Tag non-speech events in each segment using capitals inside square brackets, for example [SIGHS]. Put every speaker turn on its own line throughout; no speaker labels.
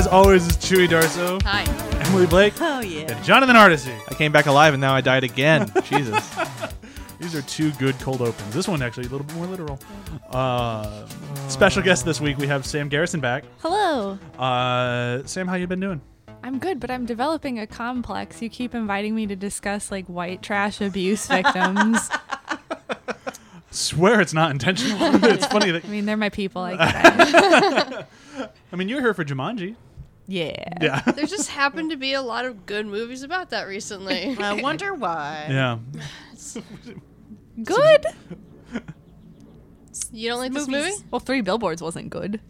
as always, is Chewy Darso,
Hi.
Emily Blake,
Oh yeah.
and Jonathan Artisy.
I came back alive and now I died again. [LAUGHS] Jesus.
These are two good cold opens. This one actually a little bit more literal. Uh, special guest this week, we have Sam Garrison back.
Hello.
Uh, Sam, how you been doing?
I'm good, but I'm developing a complex. You keep inviting me to discuss like white trash abuse [LAUGHS] victims.
Swear it's not intentional. [LAUGHS] it's funny that
I mean, they're my people. I get it.
I mean you're here for Jumanji.
Yeah.
Yeah,
There just happened to be a lot of good movies about that recently. [LAUGHS]
I wonder why.
yeah.
Good.
You don't like this movie?
Well, Three Billboards wasn't good.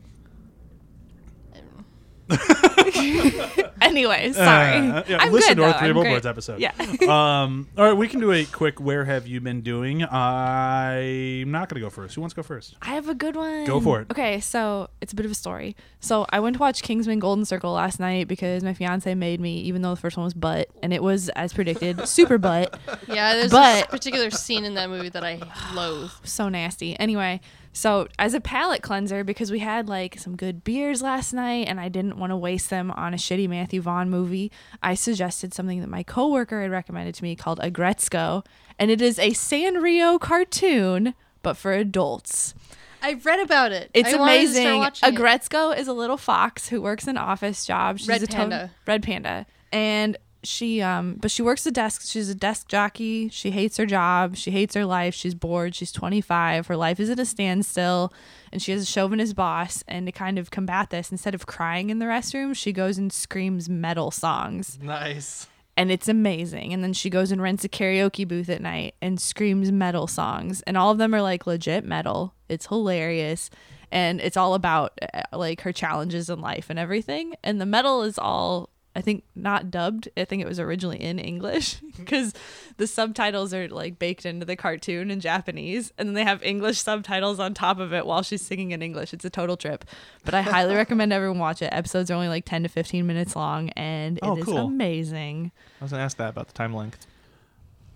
[LAUGHS] anyway, sorry.
Uh, yeah,
I'm
listen
good,
to our
though.
Three
I'm
Billboards
great.
episode.
Yeah. [LAUGHS]
um, all right, we can do a quick "Where have you been doing?" I'm not gonna go first. Who wants to go first?
I have a good one.
Go for it.
Okay, so it's a bit of a story. So I went to watch Kingsman Golden Circle last night because my fiance made me, even though the first one was butt, and it was as predicted, [LAUGHS] super butt.
Yeah, there's
But-
a particular scene in that movie that I loathe. [SIGHS]
so nasty. Anyway, so as a palate cleanser, because we had like some good beers last night and I didn't want to waste them on a shitty Matthew Vaughn movie, I suggested something that my coworker had recommended to me called Aggretsuko, and it is a Sanrio cartoon, but for adults.
I've read about it.
It's
I wanted to start
amazing. Aggretsuko is a little fox who works an office job. She's
Red
a
panda.
red panda. And she um but she works the desk. She's a desk jockey. She hates her job. She hates her life. She's bored. She's 25. Her life is at a standstill and she has a chauvinist boss and to kind of combat this instead of crying in the restroom, she goes and screams metal songs
nice.
and it's amazing. And then she goes and rents a karaoke booth at night and screams metal songs, and all of them are like legit metal. It's hilarious, and it's all about uh, like her challenges in life and everything. And the metal is all. I think not dubbed. I think it was originally in English [LAUGHS] because the subtitles are like baked into the cartoon in Japanese, and then they have English subtitles on top of it while she's singing in English. It's a total trip, but I highly [LAUGHS] recommend everyone watch it. Episodes are only like ten to fifteen minutes long, and
Oh,
it is
cool.
amazing.
I was gonna ask that about the time length.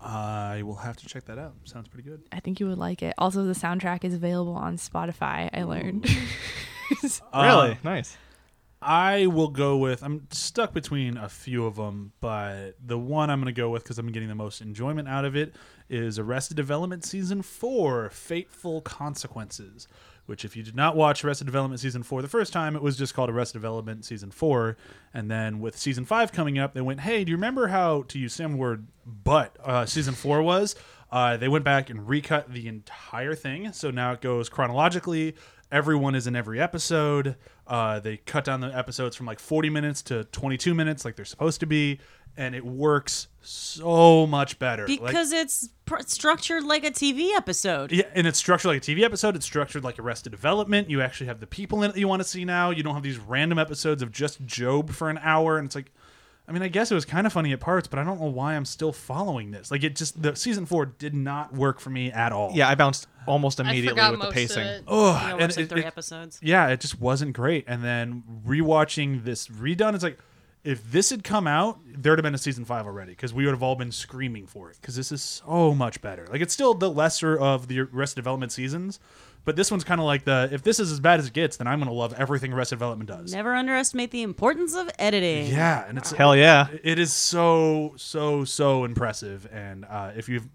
I will have to check that out. Sounds pretty good.
I think you would like it. Also, the soundtrack is available on Spotify. I learned. [LAUGHS]
Uh,
really? nice.
I will go with. I'm stuck between a few of them, but the one I'm going to go with because I'm getting the most enjoyment out of it is Arrested Development Season 4 Fateful Consequences. Which, if you did not watch Arrested Development Season 4 the first time, it was just called Arrested Development Season 4. And then with Season 5 coming up, they went, hey, do you remember how, to use Sam word, but uh, Season 4 was? Uh, they went back and recut the entire thing. So now it goes chronologically. Everyone is in every episode. Uh, they cut down the episodes from like 40 minutes to 22 minutes, like they're supposed to be, and it works so much better. Like-
Because it's pr- structured like a TV episode.
yeah, and it's structured like a TV episode. It's structured like Arrested Development. You actually have the people in it that you want to see now. You don't have these random episodes of just Job for an hour, and it's like, I mean, I guess it was kind of funny at parts, but I don't know why I'm still following this. Like, it just the season four did not work for me at all.
Yeah, I bounced almost immediately
forgot
with the pacing.
Oh,
You know,
and
watched like
it-
three
it-
episodes.
yeah, it just wasn't great. And then rewatching this redone, it's like if this had come out, there'd have been a season five already because we would have all been screaming for it because this is so much better. Like it's still the lesser of the Arrested Development seasons, but this one's kind of like the if this is as bad as it gets, then I'm gonna love everything Arrested Development does.
Never underestimate the importance of editing.
Yeah, and it's
Hell yeah.
it is so so so impressive and uh, if you've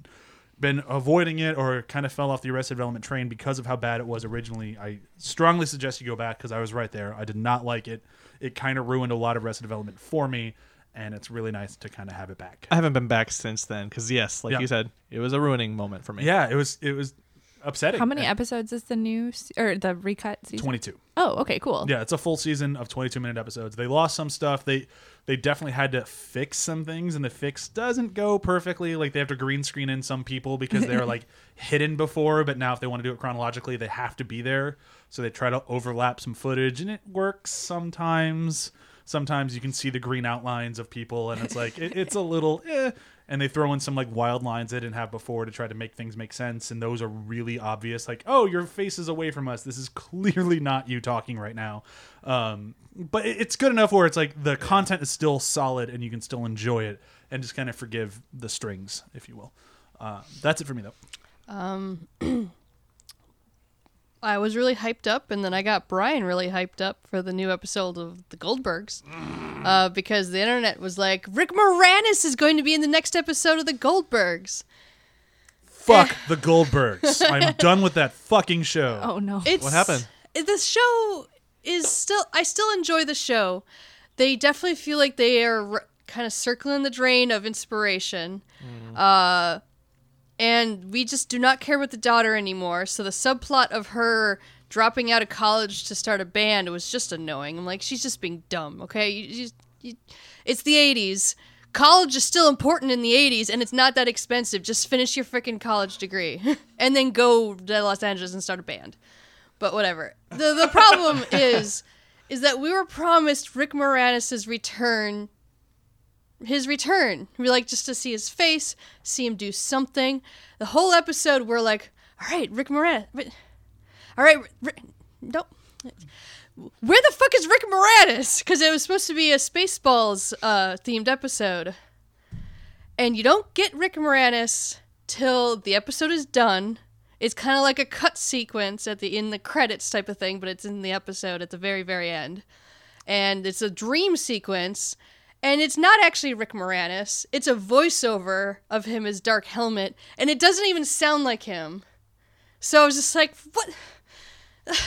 been avoiding it or kind of fell off the arrested development train because of how bad it was originally i strongly suggest you go back because i was right there i did not like it it kind of ruined a lot of arrested development for me and it's really nice to kind of have it back
I haven't been back since then because yes, like
Yeah.
you said, it was a ruining moment for me.
yeah it was it was upsetting
How many
And
episodes is the new se- or the recut season?
22
Oh, okay, cool.
Yeah, it's a full season of 22 minute episodes. They lost some stuff. They they definitely had to fix some things, and the fix doesn't go perfectly. Like they have to green screen in some people because they were like [LAUGHS] hidden before, but now if they want to do it chronologically, they have to be there. So they try to overlap some footage, and it works sometimes. Sometimes you can see the green outlines of people, and it's like it, it's a little eh. And they throw in some like wild lines they didn't have before to try to make things make sense, and those are really obvious. Like, oh, your face is away from us. This is clearly not you talking right now. Um, but it's good enough where it's like the content is still solid and you can still enjoy it, and just kind of forgive the strings, if you will. Uh, that's it for me though.
Um, [CLEARS THROAT] I was really hyped up, and then I got Brian really hyped up for the new episode of The Goldbergs, uh, because the internet was like, Rick Moranis is going to be in the next episode of The Goldbergs.
Fuck the Goldbergs. [LAUGHS] I'm done with that fucking show.
Oh no.
It's
What happened?
it- The show is still. I still enjoy the show. They definitely feel like they are kind of circling the drain of inspiration. Uh, and we just do not care about the daughter anymore. So the subplot of her dropping out of college to start a band was just annoying. I'm like, she's just being dumb. Okay, you, you, you, it's the '80s. College is still important in the 80s, and it's not that expensive. Just finish your freaking college degree, [LAUGHS] and then go to Los Angeles and start a band but whatever. The the problem [LAUGHS] is is that we were promised Rick Moranis' return his return. We like just to see his face, see him do something. The whole episode we're like, "All right, Rick Moranis. All right, Rick, no. Where the fuck is Rick Moranis? Cuz it was supposed to be a Spaceballs uh themed episode. And you don't get Rick Moranis till the episode is done. It's kind of like a cut sequence at the in the credits type of thing, but it's in the episode at the very very end. And it's a dream sequence, and it's not actually Rick Moranis. It's a voiceover of him as Dark Helmet, and it doesn't even sound like him. So I was just like, "What? [SIGHS]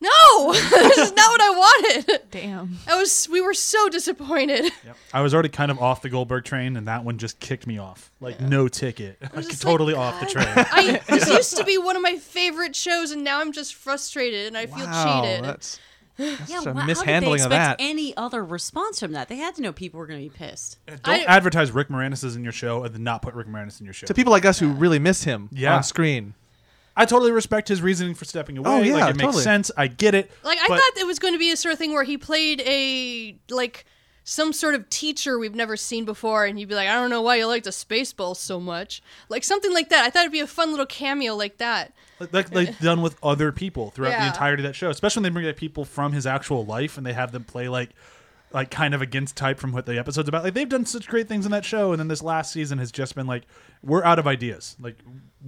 No, [LAUGHS] this is not what I wanted."
Damn.
I was. We were so disappointed.
I was already kind of off the Goldberg train, and that one just kicked me off. Like no ticket. Like
just
totally
like,
off the train.
I this [LAUGHS] used to be one of my favorite shows, and now I'm just frustrated and I feel
wow,
cheated.
that's, that's
Yeah,
a
wha- how did they
mishandling of
expect
that.
any other response from that? They had to know people were going to be pissed.
Don't
I-
advertise Rick Moranis is in your show and then not put Rick Moranis in your show.
to people like us who really miss him
Yeah.
on screen.
I totally respect his reasoning for stepping oh, away.
Oh, yeah,
like it makes
totally.
sense. I get it.
Like I
but-
thought it was going to be a sort of thing where he played a like some sort of teacher we've never seen before, and he'd be like, "I don't know why you like the Spaceballs so much," like something like that. I thought it'd be a fun little cameo like that.
Like, like they've [LAUGHS] done with other people throughout the entirety of that show. Especially when they bring like people from his actual life and they have them play like like kind of against type from what the episode's about. Like they've done such great things in that show, and then this last season has just been like we're out of ideas. Like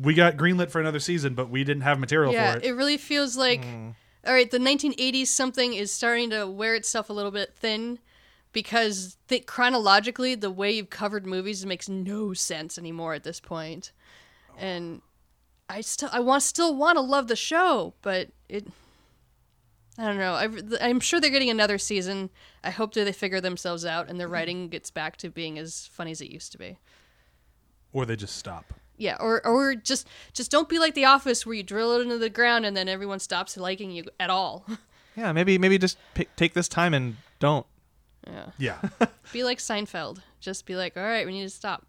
we got greenlit for another season, but we didn't have material
yeah,
for it.
it really feels like
Mm.
all right. The 1980s something is starting to wear itself a little bit thin. Because th- chronologically, the way you've covered movies makes no sense anymore at this point, and I still I want still want to love the show, but it I don't know. I, I'm sure they're getting another season. I hope that they figure themselves out and their mm-hmm. writing gets back to being as funny as it used to be.
or they just stop.
Yeah, or or just just don't be like The Office where you drill it into the ground and then everyone stops liking you at all. [LAUGHS]
Yeah, maybe maybe just pick, take this time and don't.
yeah,
Yeah. [LAUGHS]
be like Seinfeld. Just be like, all right, we need to stop.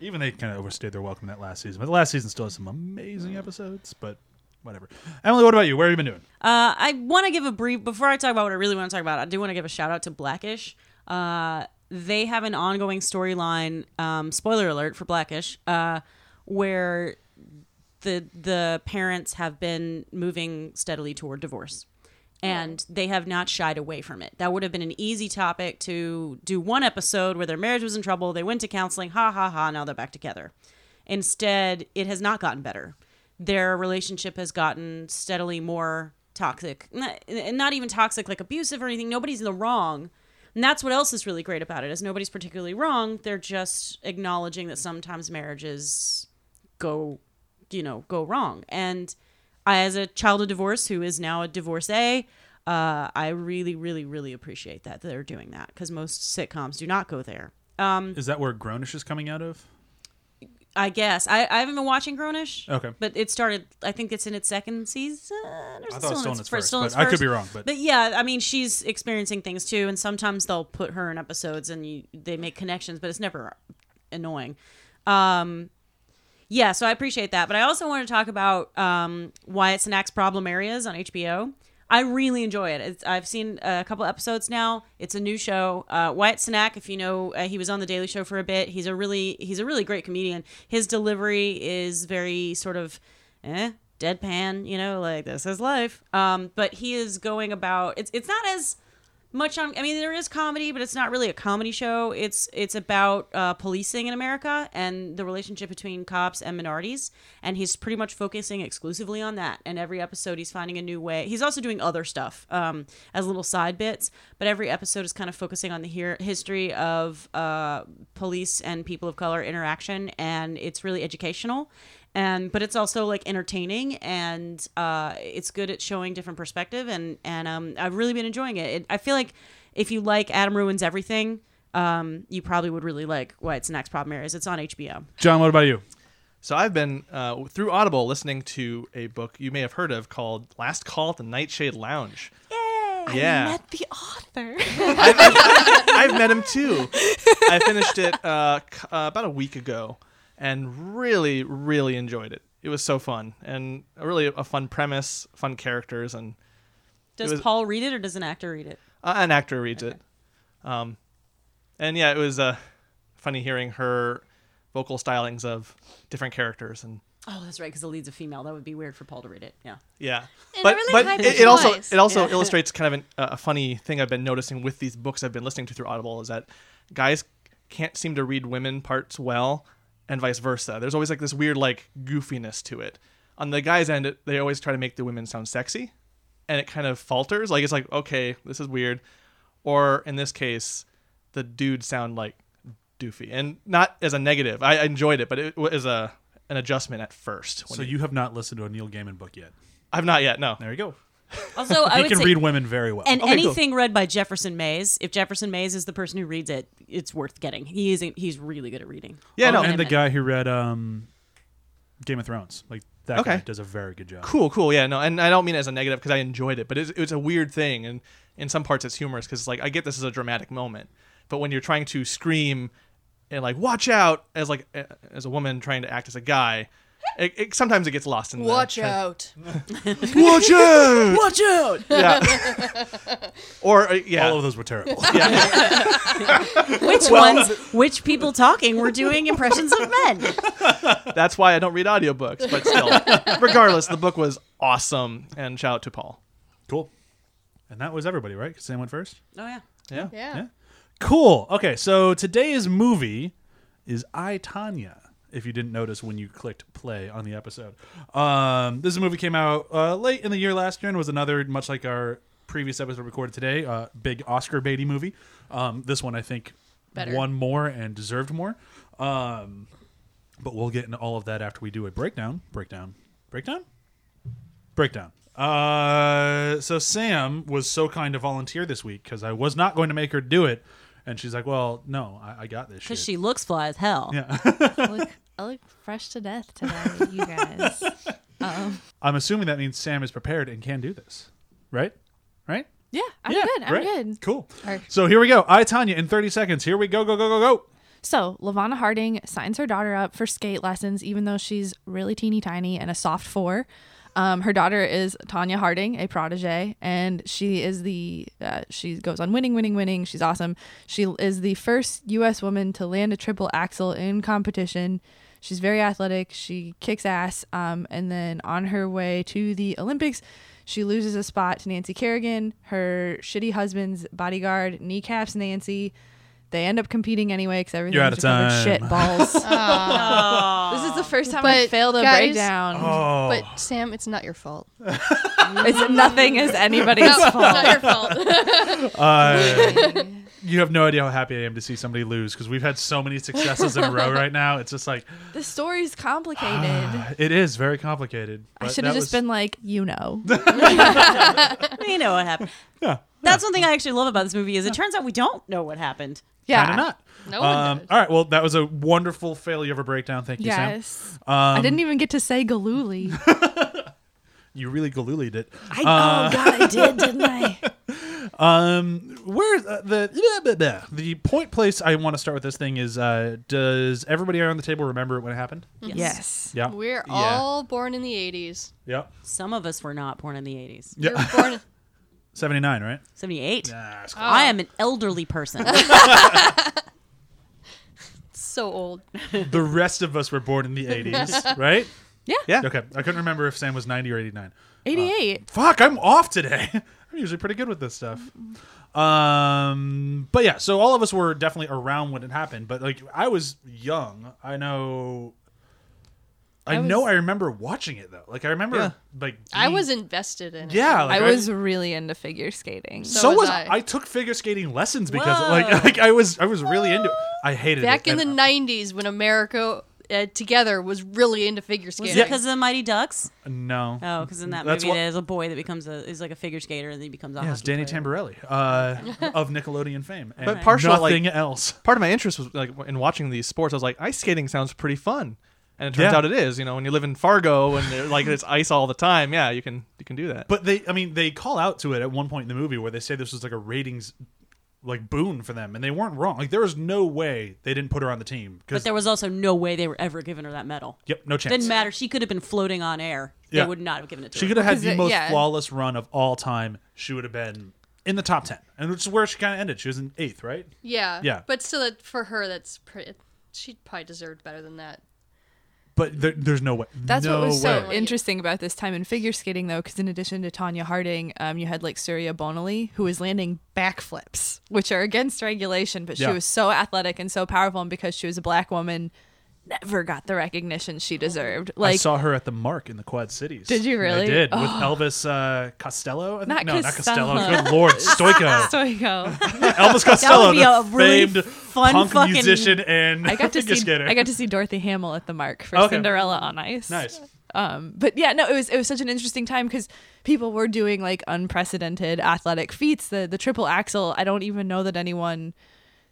Even they kind of overstayed their welcome that last season. But the last season still has some amazing episodes, but whatever. Emily, what about you? Where have you been doing?
Uh, I want to give a brief before I talk about what I really want to talk about. I do want to give a shout out to Blackish. Uh, they have an ongoing storyline. Um, spoiler alert for Blackish, uh, where the the parents have been moving steadily toward divorce, and they have not shied away from it. That would have been an easy topic to do one episode where their marriage was in trouble. They went to counseling. Ha ha ha! Now they're back together. Instead, it has not gotten better. Their relationship has gotten steadily more toxic. Not, not even toxic, like abusive or anything. Nobody's in the wrong. And that's what else is really great about it is nobody's particularly wrong. They're just acknowledging that sometimes marriages go, you know, go wrong. And I, as a child of divorce who is now a divorcee, uh, I really, really, really appreciate that they're doing that because most sitcoms do not go there. Um,
Is that where Grownish is coming out of?
I guess I, I haven't been watching Grownish.
Okay.
but it started. I think it's in its second season. Or
I thought it was still in its first,
still in
but
its
I could be wrong. But,
But yeah, I mean, she's experiencing things too, and sometimes they'll put her in episodes, and you, they make connections, but it's never annoying. Um, yeah, so I appreciate that, but I also want to talk about um, Wyatt Cenac's problem areas on HBO. I really enjoy it. It's, I've seen a couple episodes now. It's a new show. Uh, Wyatt Cenac, if you know, uh, he was on the Daily Show for a bit. He's a really he's a really great comedian. His delivery is very sort of eh, deadpan, you know, like this is life. Um, but he is going about it's it's not as much on. I mean, there is comedy, but it's not really a comedy show. It's it's about uh, policing in America and the relationship between cops and minorities, and he's pretty much focusing exclusively on that. And every episode, he's finding a new way. He's also doing other stuff um, as little side bits, but every episode is kind of focusing on the history of uh, police and people of color interaction, and it's really educational and but it's also like entertaining and uh, it's good at showing different perspective and and um, I've really been enjoying it. it. I feel like if you like Adam ruins everything, um, you probably would really like Wyatt Cenac's Problem Areas. It's on HBO.
John, what about you?
So I've been uh, through Audible listening to a book you may have heard of called Last Call at the Nightshade Lounge. Yay! yeah.
Met the author.
I've met him too. I finished it uh, c- uh, about a week ago and really, really enjoyed it. It was so fun and a really a fun premise, fun characters, and
Does
was-
Paul read it or does an actor read it?
uh, an actor reads it. Um, and yeah, it was uh, funny hearing her vocal stylings of different characters and
Oh, that's right, because the lead's a female. That would be weird for Paul to read it. Yeah.
Yeah,
In a
but
really
but it, it also it also
Yeah. [LAUGHS]
illustrates kind of an, a funny thing I've been noticing with these books I've been listening to through Audible is that guys can't seem to read women parts well, and vice versa. There's always like this weird like goofiness to it. On the guys' end, they always try to make the women sound sexy, and it kind of falters. Like it's like okay, this is weird, or in this case, the dudes sound like doofy, and not as a negative. I, I enjoyed it, but it was a an adjustment at first. when
So you have not listened to a Neil Gaiman book yet.
I've not yet. No.
There you go.
Also, I
he
would
can
say,
read women very well.
and
Okay, cool.
anything read by Jefferson Mays, if Jefferson Mays is the person who reads it, it's worth getting. He is he's really good at reading.
Yeah, no.
and the guy who read um, Game of Thrones, like that guy
Okay.
does a very good job.
Cool, cool. Yeah, no, and I don't mean it as a negative because I enjoyed it, but it's, it's a weird thing, and in some parts it's humorous because like I get this as a dramatic moment, but when you're trying to scream and like watch out as like as a woman trying to act as a guy, it, it, sometimes it gets lost in the
Watch
tra-
out. [LAUGHS]
Watch out!
Watch out!
Yeah. [LAUGHS] or uh, yeah,
All of those were terrible. [LAUGHS]
Which ones? Which people talking were doing impressions of men?
that's why I don't read audiobooks, but still, regardless, the book was awesome, and shout out to Paul.
cool. And that was everybody, right? 'Cause Sam went first.
Oh yeah.
Yeah.
Yeah.
Yeah. Cool. Okay, so today's movie is I Tonya. If you didn't notice when you clicked play on the episode, um, this movie came out uh, late in the year last year and was another much like our previous episode recorded today, uh, big Oscar Beatty movie. Um, this one I think
Better.
won more and deserved more. Um, but we'll get into all of that after we do a breakdown. Breakdown. Breakdown. Breakdown. Uh, so Sam was so kind to volunteer this week because I was not going to make her do it, and she's like, "Well, no, I, I got this."
Because she looks fly as hell.
Yeah.
I look, I look fresh to death today, you guys. [LAUGHS] Um,
I'm assuming that means Sam is prepared and can do this, right? Right?
yeah, I'm
yeah,
good. I'm
great.
good.
Cool.
Alright.
So here we go. I Tonya in 30 seconds. Here we go. Go go go go.
So, LaVona Harding signs her daughter up for skate lessons, even though she's really teeny tiny and a soft four. Um, her daughter is Tonya Harding, a protege, and she is the uh, she goes on winning, winning, winning. She's awesome. She is the first U.S. woman to land a triple axel in competition. She's very athletic. She kicks ass. Um, and then on her way to the Olympics, she loses a spot to Nancy Kerrigan. Her shitty husband's bodyguard kneecaps Nancy. They end up competing anyway because everything's
You're out of
recovered shit
time.
balls. [LAUGHS]
Oh.
this is the first time I
But,
failed a
guys-
breakdown.
Oh.
But Sam, it's not your fault. [LAUGHS]
It's nothing is anybody's
No,
fault.
not your fault. [LAUGHS]
Uh, you have no idea how happy I am to see somebody lose because we've had so many successes in a row right now. It's just like
the story's [SIGHS] complicated.
it is very complicated.
I
but
should have
that
just
was-
been like, you know.
you know what happened.
Yeah.
That's one thing I actually love about this movie is it turns out we don't know what happened.
Yeah.
Kind of not.
No one
Um,
does.
all right. Well, that was a wonderful failure of a breakdown. Thank you, Sam.
Yes.
Um,
I didn't even get to say Gillooly. [LAUGHS]
You really galoolied it.
I, oh, God, I did, didn't I? [LAUGHS]
Um, where uh, the blah, blah, blah. the point place I want to start with this thing is uh, does everybody around the table remember when it happened?
yes.
Yeah.
We're
Yeah.
all born in the 80s.
Yeah.
Some of us were not born in the 80s.
You're
Yeah.
born. [LAUGHS]
79, right?
78.
Nah, it's
Oh.
I am an elderly person. [LAUGHS]
so old.
the rest of us were born in the [LAUGHS] 80s, right?
Yeah.
Yeah.
Okay. I couldn't remember if Sam was 90 or 89.
88.
Fuck, I'm off today. [LAUGHS] I'm usually pretty good with this stuff. Um, but yeah, so all of us were definitely around when it happened. But like, I was young. I know. I,
I
know.
was-
I remember watching it though. Like I remember,
Yeah.
like
I was invested in it.
Yeah, like,
I was really into figure skating.
So
So,
was
was
I.
I. I took figure skating lessons because
Whoa.
like [LAUGHS] like I was I was really into. it. I hated
back
it.
in the
And-
'90s when America uh, together was really into figure
Was
skating.
it because of the Mighty Ducks?
no.
Oh, because in that
That's
movie,
what-
there's a boy that becomes a is like a figure skater, and then he becomes a
Yeah, it's Danny
player.
Tamborelli uh, [LAUGHS] of Nickelodeon fame. And
But partial, like-
nothing else.
Part of my interest was like in watching these sports. I was like, ice skating sounds pretty fun, and it turns
Yeah.
out it is. You know, when you live in Fargo and like it's [LAUGHS] ice all the time, yeah, you can you can do that.
But they, I mean, they call out to it at one point in the movie where they say this was like a ratings like boon for them, and they weren't wrong. Like there was no way they didn't put her on the team
But there was also no way they were ever giving her that medal.
yep, no chance.
Didn't matter. She could have been floating on air.
Yeah.
They would not have given it to
She
her.
She could have had the
it-
most
yeah.
flawless run of all time. She would have been in the top ten, and which is where she kind of ended. She was in eighth, right?
yeah,
Yeah.
But still, that for her, that's pretty. She probably deserved better than that.
But there, there's no way.
That's
no
what was so interesting about this time in figure skating, though, because in addition to Tonya Harding, um, you had like Surya Bonaly, who was landing backflips, which are against regulation, but
Yeah.
she was so athletic and so powerful, and because she was a black woman, never got the recognition she deserved. Like I
saw her at the Mark in the Quad Cities.
Did you really?
I did with
Oh.
Elvis uh, Costello. I think?
Not
no, not
Costello.
Costello. Good lord, [LAUGHS] Stojko.
Stojko. [LAUGHS]
Elvis Costello,
be
the
a really
famed
fun
punk
fucking-
musician and
I got [LAUGHS] to see
skater.
I got to see Dorothy Hamill at the Mark for
Okay.
Cinderella on Ice.
nice.
Um, but yeah, no, it was it was such an interesting time because people were doing like unprecedented athletic feats. The the triple axel. I don't even know that anyone.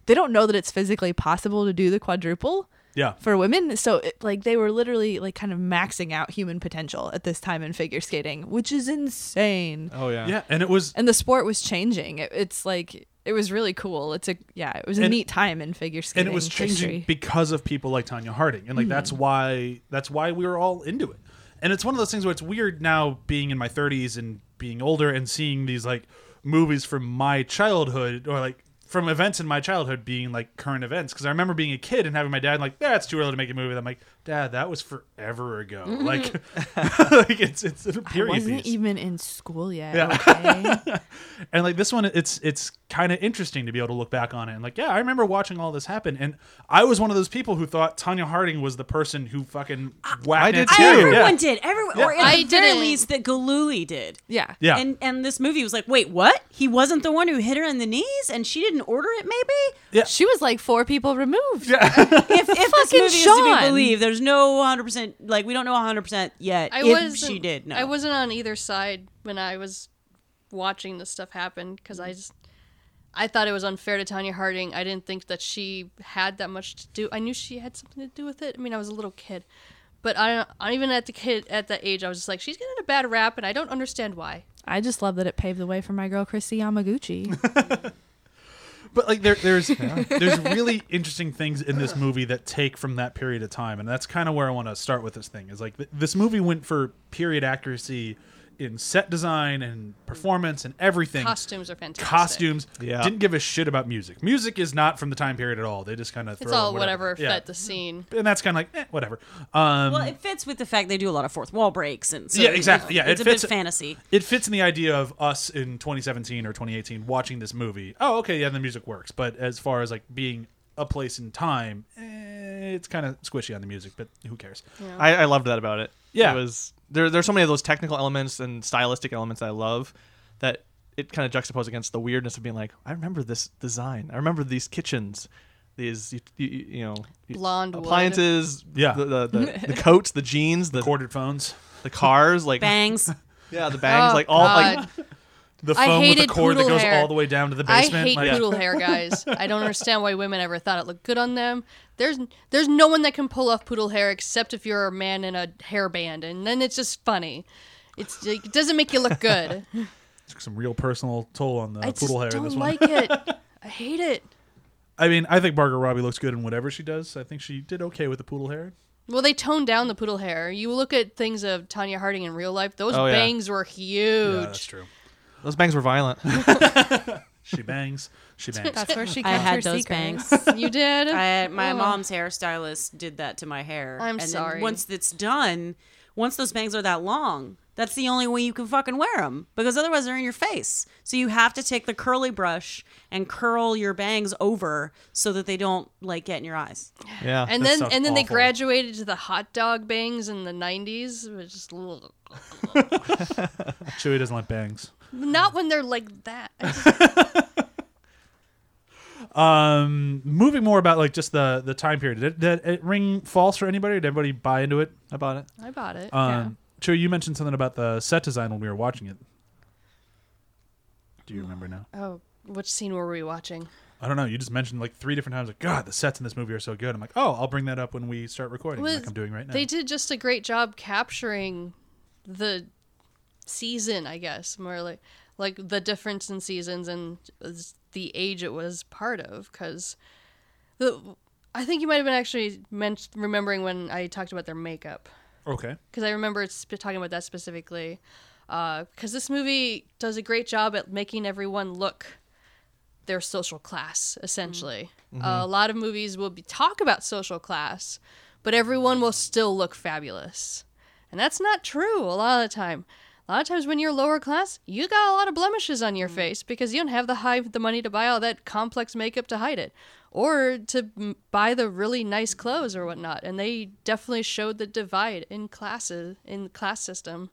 They don't know that it's physically possible to do the quadruple
Yeah.
for women. So it, like they were literally like kind of maxing out human potential at this time in figure skating, which is insane.
oh yeah,
Yeah, and it was
And the sport was changing. It, it's like it was really cool. It's a yeah, it was a
And-
neat time in figure skating.
and it was changing
history.
because of people like Tonya Harding, and like that's mm-hmm. why that's why we were all into it. And it's one of those things where it's weird now being in my 30s and being older and seeing these like movies from my childhood or like from events in my childhood being like current events because I remember being a kid and having my dad like, that's too early to make a movie. I'm like, Dad, that was forever ago. Mm-hmm. Like, [LAUGHS] like it's it's a
I
period I
wasn't
piece.
even in school yet.
Yeah.
Okay? [LAUGHS]
And like this one, it's it's kind of interesting to be able to look back on it and like, yeah, I remember watching all this happen, and I was one of those people who thought Tonya Harding was the person who fucking whacked
I did
Nancy
too.
Reagan.
Everyone
Yeah.
did. Everyone,
Yeah.
or at
I
the very
didn't.
least, that Gillooly did.
yeah.
Yeah.
And and this movie was like, wait, what? He wasn't the one who hit her in the knees, and she didn't order it. Maybe
She was like four people removed.
if, if this
Fucking
movie is to be believed, there's no 100 percent like we don't know 100 percent yet
I
if
was
she did. No,
I wasn't on either side when I was watching this stuff happen because I just I thought it was unfair to Tonya Harding. I didn't think that she had that much to do. I knew she had something to do with it. I mean, I was a little kid, but I don't. I even at the kid at that age, I was just like, she's getting a bad rap, and I don't understand why.
I just love that it paved the way for my girl Kristi Yamaguchi. [LAUGHS]
But like there, there's there's really interesting things in this movie that take from that period of time, and that's kind of where I want to start with this thing. Is like th- this movie went for period accuracy in set design and performance and everything.
Costumes are fantastic.
Costumes.
Yeah.
Didn't give a shit about music. Music is not from the time period at all. They just kind of
It's
throw
all whatever,
Yeah.
fit the scene.
and that's kind of like eh, whatever. Um,
well, it fits with the fact they do a lot of fourth wall breaks, and so
Yeah, exactly. Yeah,
it's
it
a
fits-
bit fantasy.
it fits in the idea of us in 2017 or 2018 watching this movie. Oh, okay, yeah, the music works, but as far as like being a place in time, eh, it's kind of squishy on the music. But who cares?
I, I loved that about it.
Yeah.
it was there. There's so many of those technical elements and stylistic elements I love that it kind of juxtaposed against the weirdness of being like, I remember this design. I remember these kitchens, these you, you, you know
Blonde wood.
appliances.
Yeah.
the the, the, [LAUGHS] the coats, the jeans, the
Corded phones,
the cars, like
Bangs. [LAUGHS]
yeah, the bangs,
Oh,
like all like
God.
The
I
phone with the cord that goes
hair.
all the way down to the
I
basement.
hate
like,
poodle hair, guys. [LAUGHS] I don't understand why women ever thought it looked good on them. There's there's no one that can pull off poodle hair except if you're a man in a hairband, and then it's just funny. It's like, it doesn't make you look good. [LAUGHS]
took some real personal toll on the
I
poodle hair
don't
this one.
like it. [LAUGHS] I hate it.
I mean, I think Margot Robbie looks good in whatever she does. I think she did okay with the poodle hair.
Well, they toned down the poodle hair. You look at things of Tonya Harding in real life; those
Oh, yeah.
bangs were huge.
Yeah, that's true.
Those bangs were violent. [LAUGHS] [LAUGHS]
She bangs. She bangs.
That's where she
I had
her
those
secrets.
bangs. [LAUGHS]
You did.
I, my
Oh.
mom's hairstylist did that to my hair.
I'm
and then
sorry.
once it's done, once those bangs are that long, That's the only way you can fucking wear them because otherwise they're in your face. So you have to take the curly brush and curl your bangs over so that they don't like get in your eyes.
Yeah.
And then and then they
awful.
graduated to the hot dog bangs in the 90s, which is ugh.
Chewie doesn't like bangs.
Not when they're like that. [LAUGHS]
Um, moving more about like just the the time period. Did, did it ring false for anybody? Did everybody buy into it?
I bought it.
I bought it.
Um, Chewie, you mentioned something about the set design when we were watching it. Do you remember now?
oh, which scene were we watching?
I don't know. You just mentioned like three different times, like God, the sets in this movie are so good. I'm like, oh, I'll bring that up when we start recording,
Was-
like I'm doing right now.
They did just a great job capturing the season, I guess, more like like the difference in seasons and the age it was part of. Because the I think you might have been actually meant remembering when I talked about their makeup.
okay.
because I remember sp- talking about that specifically. Because this movie does a great job at making everyone look their social class, essentially. Uh, a lot of movies will be, talk about social class, but everyone will still look fabulous. And that's not true a lot of the time. A lot of times when you're lower class, you got a lot of blemishes on your face because you don't have the high the money to buy all that complex makeup to hide it or to mm, buy the really nice clothes or whatnot. And they definitely showed the divide in classes in the class system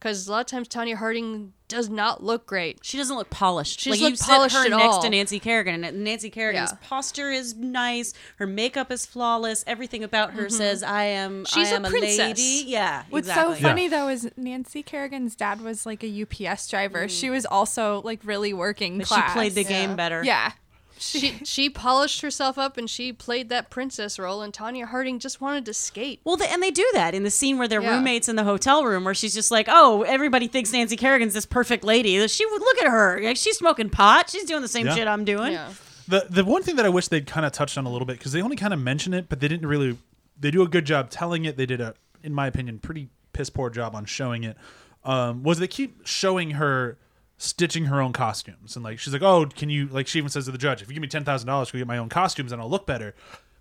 because a lot of times Tonya Harding does not look great.
She doesn't look polished.
She
like
doesn't
you
look
sit her
at
next
all.
to Nancy Kerrigan, and Nancy Kerrigan's
Yeah.
posture is nice. Her makeup is flawless. Everything about her says, "I am.
Mm-hmm. She's
I
a
am a,
princess.
lady." Yeah,
What's
exactly.
so funny though is Nancy Kerrigan's dad was like a UPS driver. She was also like really working
But
class.
she played the game
Yeah.
better.
Yeah.
She [LAUGHS] she polished herself up and she played that princess role, and Tonya Harding just wanted to skate.
Well, the, and they do that in the scene where they're
Yeah.
roommates in the hotel room, where she's just like, "Oh, everybody thinks Nancy Kerrigan's this perfect lady. She would look at her. Like she's smoking pot. She's doing the same
Yeah.
shit I'm doing."
Yeah.
The the one thing that I wish they'd kind of touched on a little bit because they only kind of mention it, but they didn't really. They do a good job telling it. They did a, in my opinion, pretty piss poor job on showing it. Um, was they keep showing her stitching her own costumes and like she's like, oh, can you like she even says to the judge, if you give me ten thousand dollars to get my own costumes, and I'll look better.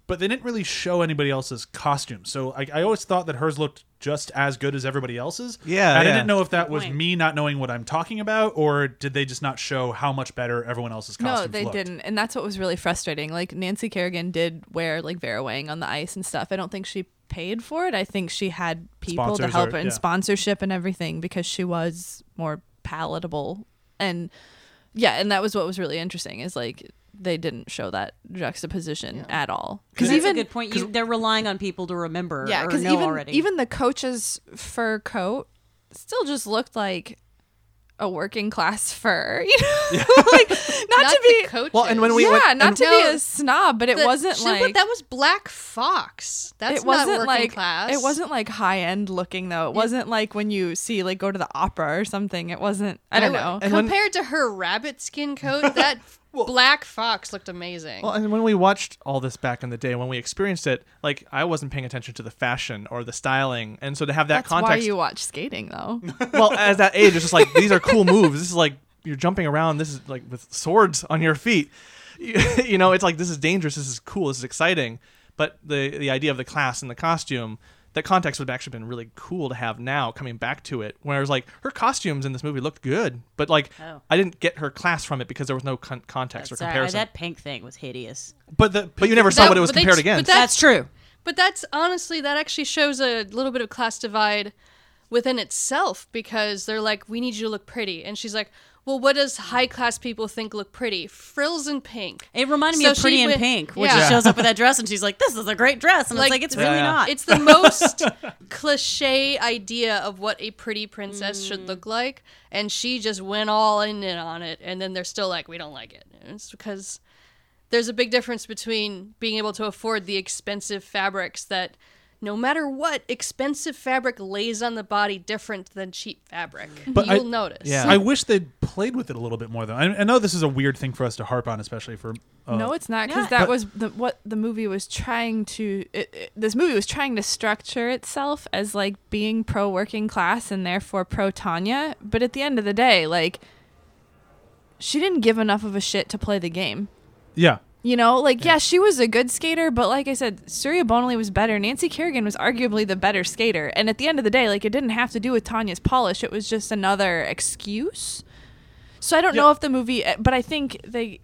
But they didn't really show anybody else's costumes, so I, I always thought that hers looked just as good as everybody else's.
Yeah,
and I didn't know if that was
point.
me not knowing what I'm talking about, or did they just not show how much better everyone else's costumes
No, they
looked?
didn't, and that's what was really frustrating. Like Nancy Kerrigan did wear like Vera Wang on the ice and stuff. I don't think she paid for it. I think she had people to help
or-
her and
yeah.
sponsorship and everything because she was more palatable. And yeah, and that was what was really interesting is like they didn't show that juxtaposition at all.
Because
Because even
a good point. You, they're relying on people to remember
yeah, because even
already.
even the coach's fur coat still just looked like a working class fur. [LAUGHS] You know, [LAUGHS] [LAUGHS] like not,
Not
to be
coaches.
Well, and when we
yeah,
went-
not to
No,
be a snob, but it
The-
wasn't
so, but
like
that was Black Fox. That's
it wasn't
not working
like
class.
it wasn't like high end looking though. It wasn't like when you see like go to the opera or something. It wasn't. I don't know.
And when-
Compared to her rabbit skin coat, that Black Fox looked amazing.
Well, and when we watched all this back in the day, when we experienced it, like I wasn't paying attention to the fashion or the styling, and so to have that
That's why
context,
you watch skating though. [LAUGHS]
well, as that age, it's just like these are cool moves. This is like you're jumping around. This is like with swords on your feet. [LAUGHS] You know, it's like this is dangerous. This is cool. This is exciting. But the the idea of the class and the costume, that context would have actually been really cool to have now coming back to it. when i was like her costumes in this movie looked good, but like
Oh.
I didn't get her class from it because there was no con- context or
Sorry,
comparison.
that pink thing was hideous.
But the
but you never saw
That-
what it was
but they-
compared
but
against.
that-
That's true.
But that's honestly that actually shows a little bit of class divide within itself because they're like, we need you to look pretty, and she's like, well, what does high class people think look pretty? Frills and pink.
It reminded me
So
of Pretty in
went-
Pink, when
yeah.
she shows up with that [LAUGHS] dress and she's like, "This is a great dress," and
Like,
it's like, "It's really
yeah.
not."
It's the most [LAUGHS] cliche idea of what a pretty princess should look mm. like, and she just went all in it on it, and then they're still like, we don't like it. And it's because there's a big difference between being able to afford the expensive fabrics that no matter what expensive fabric lays on the body different than cheap fabric
But
you'll notice
Yeah.
I wish they'd played with it a little bit more, though. I, I know this is a weird thing for us to harp on, especially for. Uh,
no, it's not because
Yeah.
that
But-
was the, what the movie was trying to. It, it, this movie was trying to structure itself as like being pro working class and therefore pro Tonya. But at the end of the day, like she didn't give enough of a shit to play the game.
yeah.
You know, like yeah. she was a good skater, but like I said, Surya Bonaly was better. Nancy Kerrigan was arguably the better skater. And at the end of the day, like it didn't have to do with Tonya's polish. It was just another excuse. So I don't know if the movie, eh, but I think they,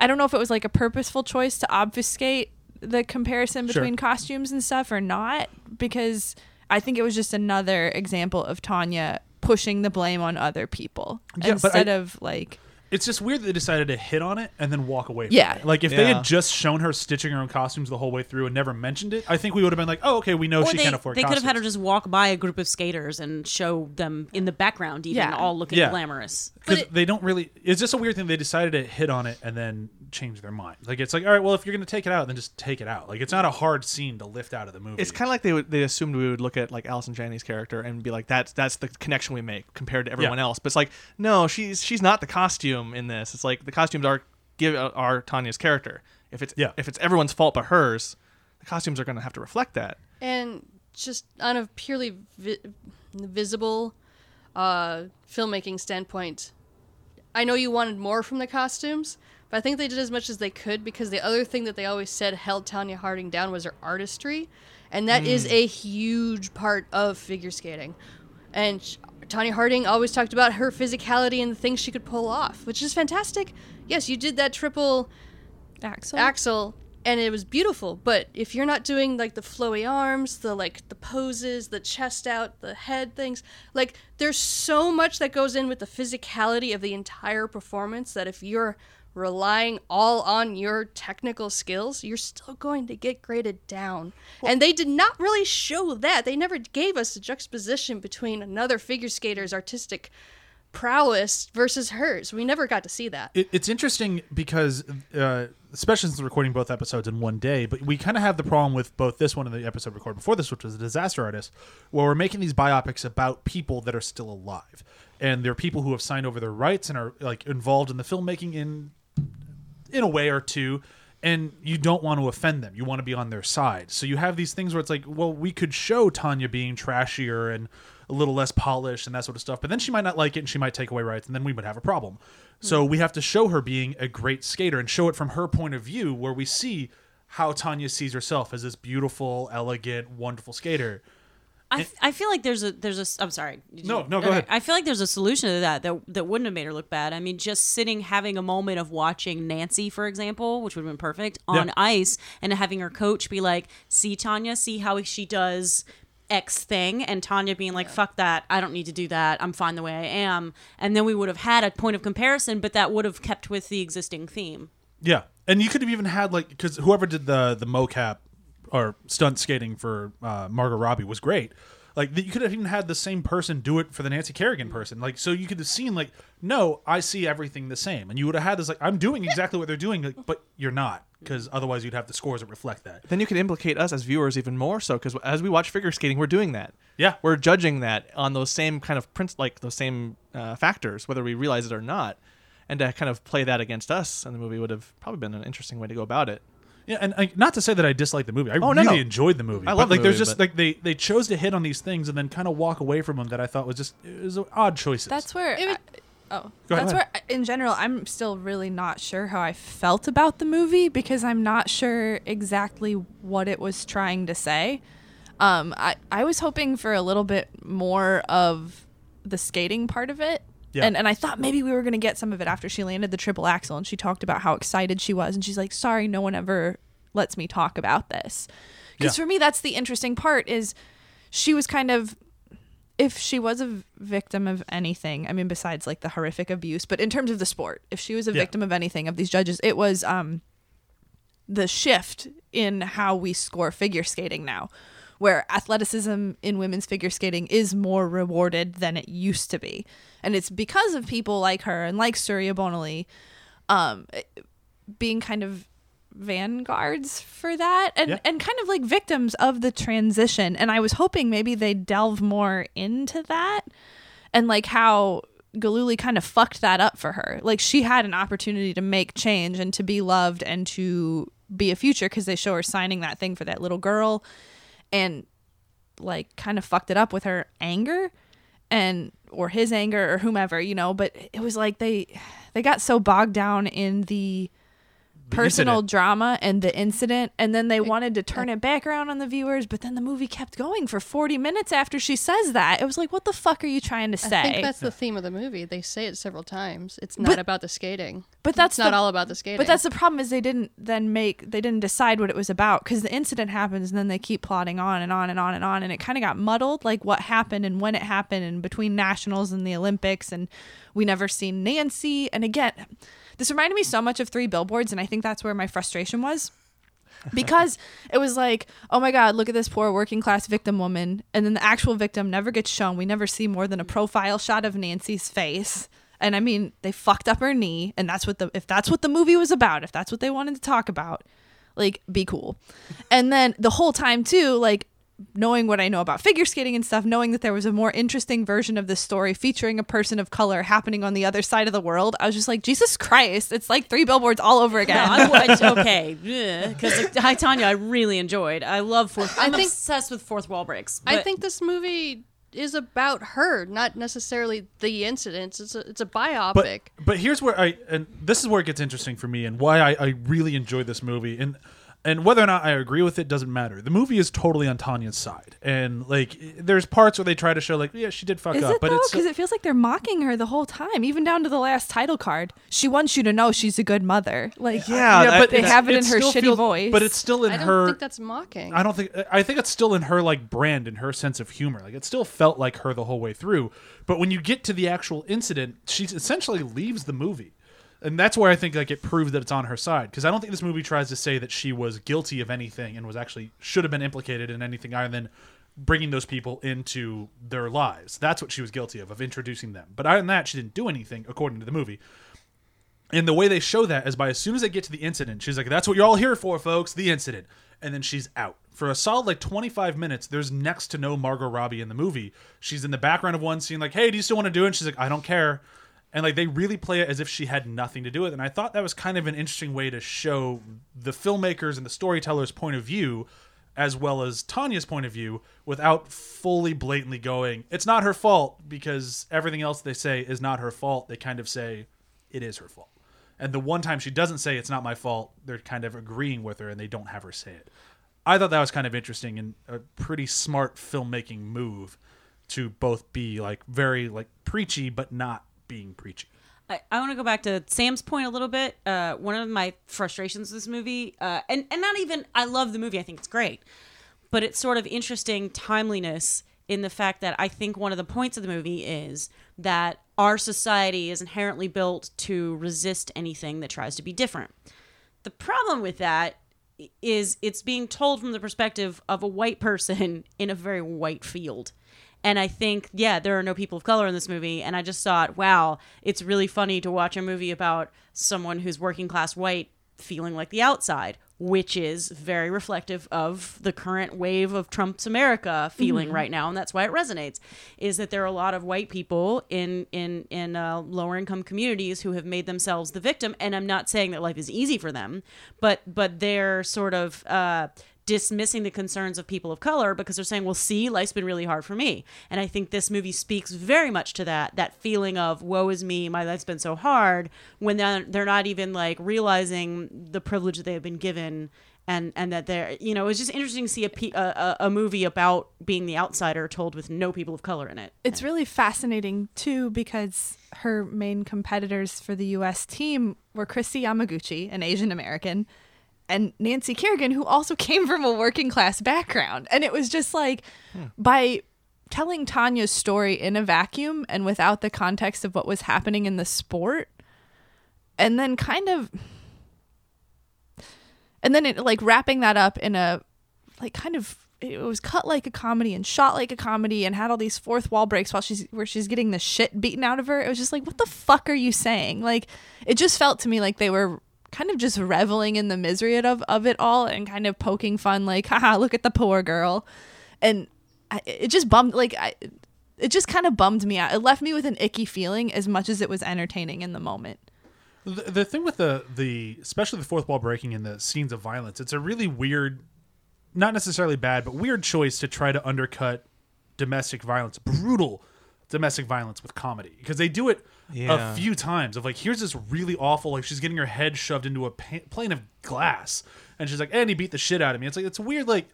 I don't know if it was like a purposeful choice to obfuscate the comparison
Sure.
between costumes and stuff or not, because I think it was just another example of Tonya pushing the blame on other people
Yeah, but I-
instead of like
It's just weird that they decided to hit on it and then walk away. From
Yeah.
it. like if they
Yeah.
had just shown her stitching her own costumes the whole way through and never mentioned it, I think we would have been like, oh, okay, we know
Or
she
they,
can't afford.
they could have had her
costumes.
just walk by a group of skaters and show them in the background, even
Yeah.
all looking
Yeah.
glamorous.
because they don't really. It's just a weird thing. They decided to hit on it and then change their mind. Like it's like, all right, well, if you're gonna take it out, then just take it out. Like it's not a hard scene to lift out of the movie.
It's kind of like they would, they assumed we would look at like Allison Janney's character and be like that's that's the connection we make compared to everyone
Yeah.
else. But it's like no, she's she's not the costume in this. It's like the costumes are give are Tonya's character. If it's
Yeah.
if it's everyone's fault but hers, the costumes are going to have to reflect that.
And just on a purely vi- visible uh, filmmaking standpoint, I know you wanted more from the costumes, but I think they did as much as they could because the other thing that they always said held Tonya Harding down was her artistry, and that is mm. a huge part of figure skating. And sh- Tonya Harding always talked about her physicality and the things she could pull off, which is fantastic. Yes, you did that triple
Axel.
axel and it was beautiful but if you're not doing like the flowy arms the like the poses the chest out the head things like there's so much that goes in with the physicality of the entire performance that if you're relying all on your technical skills you're still going to get graded down. And they did not really show that. They never gave us a juxtaposition between another figure skater's artistic prowess versus hers. We never got to see that.
It, it's interesting because, uh, especially since we're recording both episodes in one day, but we kind of have the problem with both this one and the episode recorded before this, which was a disaster artist, where we're making these biopics about people that are still alive, and they're people who have signed over their rights and are like involved in the filmmaking in in a way or two and you don't want to offend them. You want to be on their side. So you have these things where it's like well we could show tonya being trashier and a little less polished and that sort of stuff but then she might not like it and she might take away rights and then we would have a problem. So we have to show her being a great skater and show it from her point of view where we see how tonya sees herself as this beautiful elegant wonderful skater
I, f- I feel like there's a there's a I'm sorry. Did
No,
you-
no, go
okay.
ahead.
I feel like there's a solution to that that that wouldn't have made her look bad. I mean, just sitting having a moment of watching Nancy, for example, which would have been perfect on
Yeah.
ice, and having her coach be like, "See Tonya, see how she does." X thing and Tonya being like, fuck that, I don't need to do that, I'm fine the way I am. And then we would have had a point of comparison, but that would have kept with the existing theme.
Yeah, and you could have even had like because whoever did the the mocap or stunt skating for uh, Margot Robbie was great. Like you could have even had the same person do it for the Nancy Kerrigan person. Like so you could have seen like no, I see everything the same, and you would have had this like I'm doing exactly what they're doing, like, but you're not because otherwise you'd have the scores that reflect that.
Then you could implicate us as viewers even more so because as we watch figure skating, we're doing that.
Yeah.
we're judging that on those same kind of prints, like those same uh, factors, whether we realize it or not. And to kind of play that against us in the movie would have probably been an interesting way to go about it.
Yeah, and uh, not to say that I dislike the movie. I
Oh, no,
really
no.
enjoyed the movie.
I
but,
love the
like there's just
but-
like they they chose to hit on these things and then kind of walk away from them that I thought was just it was odd choices.
That's where.
It would-
I- oh,
Go ahead.
that's where. In general, I'm still really not sure how I felt about the movie because I'm not sure exactly what it was trying to say. Um, I I was hoping for a little bit more of the skating part of it.
Yeah.
And, and I thought maybe we were going to get some of it after she landed the triple axel and she talked about how excited she was. And she's like, sorry, no one ever lets me talk about this. Because
Yeah.
for me, that's the interesting part is she was kind of if she was a victim of anything, I mean, besides like the horrific abuse, but in terms of the sport, if she was a
Yeah.
victim of anything of these judges, it was um, the shift in how we score figure skating now, where athleticism in women's figure skating is more rewarded than it used to be. And it's because of people like her and like Surya Bonaly um, being kind of vanguards for that and
Yeah.
and kind of like victims of the transition and i was hoping maybe they'd delve more into that and like how Gillooly kind of fucked that up for her like she had an opportunity to make change and to be loved and to be a future because they show her signing that thing for that little girl and like kind of fucked it up with her anger and or his anger or whomever you know but it was like they they got so bogged down in the personal
incident.
drama and the incident and then they wanted to turn it back around on the viewers but then the movie kept going for 40 minutes after she says that it was like what the fuck are you trying to say
I think that's the theme of the movie. They say it several times. It's not
But-
about the skating.
but that's
It's not
the-
all about the skating.
But that's the problem is they didn't then make they didn't decide what it was about because the incident happens and then they keep plotting on and on and on and on and it kind of got muddled like what happened and when it happened and between nationals and the Olympics and we never seen Nancy and again this reminded me so much of Three Billboards and I think that's where my frustration was because it was like, oh my God, look at this poor working class victim woman. And then the actual victim never gets shown. We never see more than a profile shot of Nancy's face. And I mean, they fucked up her knee. And that's what the, if that's what the movie was about, if that's what they wanted to talk about, like, be cool. And then the whole time, too, like, knowing what I know about figure skating and stuff, knowing that there was a more interesting version of this story featuring a person of color happening on the other side of the world, I was just like, Jesus Christ, it's like three billboards all over
No,
again.
I [LAUGHS] would, okay, because I Tonya, I really enjoyed. I love fourth. I'm
think-
obsessed with fourth wall breaks.
I think this movie is about her, not necessarily the incidents. It's a it's a biopic.
but but here's where I and this is where it gets interesting for me and why I, I really enjoy this movie and and whether or not I agree with it doesn't matter. The movie is totally on Tonya's side, and like there's parts where they try to show like yeah she did fuck
Is
up,
it
but
though?
it's uh,
Because it feels like they're mocking her the whole time, even down to the last title card. She wants you to know she's a good mother. Like,
Yeah, that-
but
they have it in her shitty
feels-
voice.
But it's still in
I don't
her.
think that's mocking.
I don't think I think it's still in her like brand and her sense of humor. Like it still felt like her the whole way through. But when you get to the actual incident, she essentially leaves the movie. And that's where I think like it proves that it's on her side because I don't think this movie tries to say that she was guilty of anything and was actually should have been implicated in anything other than bringing those people into their lives. That's what she was guilty of of introducing them. But other than that, she didn't do anything according to the movie. And the way they show that is by as soon as they get to the incident, she's like, "That's what you're all here for, folks." The incident, and then she's out for a solid like 25 minutes. There's next to no Margot Robbie in the movie. She's in the background of one scene, like, "Hey, do you still want to do it?" And she's like, "I don't care." And like they really play it as if she had nothing to do with it. And I thought that was kind of an interesting way to show the filmmakers and the storyteller's point of view, as well as Tonya's point of view, without fully blatantly going, "It's not her fault," because everything else they say is not her fault. They kind of say, "It is her fault." And the one time she doesn't say it's not my fault, they're kind of agreeing with her and they don't have her say it. I thought that was kind of interesting and a pretty smart filmmaking move to both be like very like preachy but not being preachy.
I, I want to go back to Sam's point a little bit. Uh, one of my frustrations with this movie, uh, and and not even I love the movie. I think it's great, but it's sort of interesting timeliness in the fact that I think one of the points of the movie is that our society is inherently built to resist anything that tries to be different. The problem with that is it's being told from the perspective of a white person [LAUGHS] in a very white field. And I think, yeah, there are no people of color in this movie. And I just thought, wow, it's really funny to watch a movie about someone who's working class white feeling like the outside, which is very reflective of the current wave of Trump's America feeling right now, and that's why it resonates. Is that there are a lot of white people in in in uh, lower income communities who have made themselves the victim, and I'm not saying that life is easy for them, but but they're sort of. Uh, dismissing the concerns of people of color because they're saying well see life's been really hard for me. And i think this movie speaks very much to that that feeling of woe is me my life's been so hard when they're, they're not even like realizing the privilege that they have been given and and that they're you know it's just interesting to see a, a, a movie about being the outsider told with no people of color in it.
It's really fascinating too because her main competitors for the US team were Kristi Yamaguchi, an Asian American, and Nancy Kerrigan, who also [LAUGHS] came from a working class background. And it was just like by telling Tonya's story in a vacuum and without the context of what was happening in the sport, and then kind of and then it like wrapping that up in a like kind of it was cut like a comedy and shot like a comedy and had all these fourth wall breaks while she's where she's getting the shit beaten out of her. It was just like, what the fuck are you saying? Like, it just felt to me like they were kind of just reveling in the misery of of it all and kind of poking fun, like, haha, look at the poor girl, and I, it just bummed like I. It just kind of bummed me out. It left me with an icky feeling as much as it was entertaining in the moment.
The, the thing with the the especially the fourth wall breaking and the scenes of violence, it's a really weird, not necessarily bad, but weird choice to try to undercut domestic violence, brutal domestic violence with comedy because they do it
Yeah.
a few times of like here's this really awful like she's getting her head shoved into a pa- plane of glass and she's like and he beat the shit out of me it's like it's weird like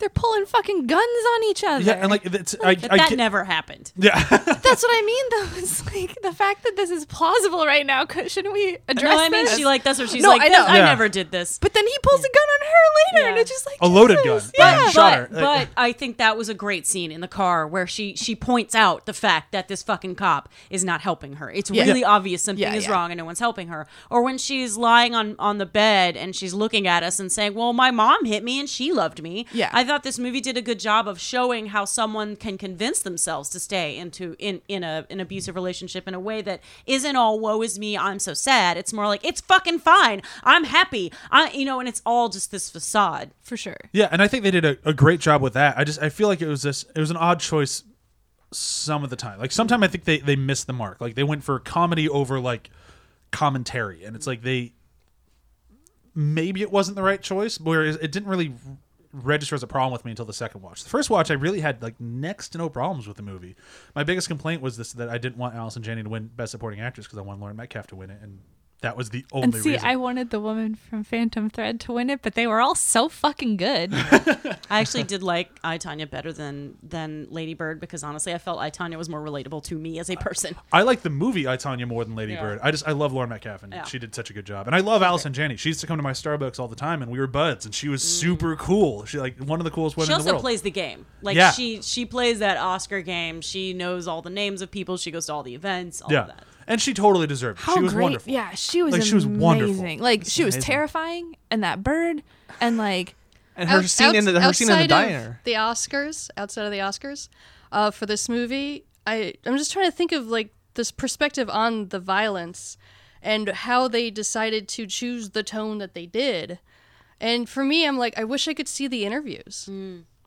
They're pulling fucking guns on each other.
yeah and like it's I, I
that
get-
never happened.
yeah [LAUGHS]
That's what I mean, though. [LAUGHS] It's like the fact that this is plausible right now. Shouldn't we address
No, I mean
this?
she like that's what she's
No,
like.
I
"This-
know.
I never did this.
But then he pulls a gun on her later, and it's just like
a loaded
Jesus.
gun
Yeah.
Like, shot her
but,
Like,
I think that was a great scene in the car where she she points out the fact that this fucking cop is not helping her. It's
Yeah.
really obvious something
Yeah,
is
yeah.
wrong and no one's helping her. Or when she's lying on on the bed and she's looking at us and saying, "Well, my mom hit me and she loved me."
Yeah.
I thought this movie did a good job of showing how someone can convince themselves to stay into in in a an abusive relationship in a way that isn't all woe is me, I'm so sad. It's more like it's fucking fine. I'm happy. I you know, and it's all just this facade.
for sure.
Yeah, and I think they did a, a great job with that. I just I feel like it was this it was an odd choice some of the time. Like sometimes I think they they missed the mark. Like they went for comedy over like commentary, and it's like they maybe it wasn't the right choice. Whereas it didn't really register as a problem with me until the second watch. The first watch I really had like next to no problems with the movie. My biggest complaint was this that I didn't want Allison Janney to win Best Supporting Actress because I wanted Lauren Metcalf to win it, and that was the only
And see,
reason.
I wanted the woman from Phantom Thread to win it, but they were all so fucking good. [LAUGHS]
I actually did like I Tonya better than than Lady Bird because honestly, I felt I Tonya was more relatable to me as a person.
I like the movie I Tonya more than Lady
Yeah.
Bird. I just I love Lauren Metcalf and
Yeah.
she did such a good job. And I love Allison Janney. She used to come to my Starbucks all the time and we were buds and she was mm. super cool. She like one of the coolest women
She
in the
also
world.
plays the game. Like
Yeah.
she she plays that Oscar game. She knows all the names of people. She goes to all the events. All
yeah.
of that.
And she totally deserved it.
How
she was
great!
wonderful.
Yeah, she was
Like, she was wonderful.
amazing. Like she was
amazing.
terrifying, and that bird, and like
And her
Out-
scene in the her scene in the
outside of
diner.
The Oscars, outside of the Oscars, uh, for this movie, I I'm just trying to think of like this perspective on the violence and how they decided to choose the tone that they did. And for me, I'm like, I wish I could see the interviews,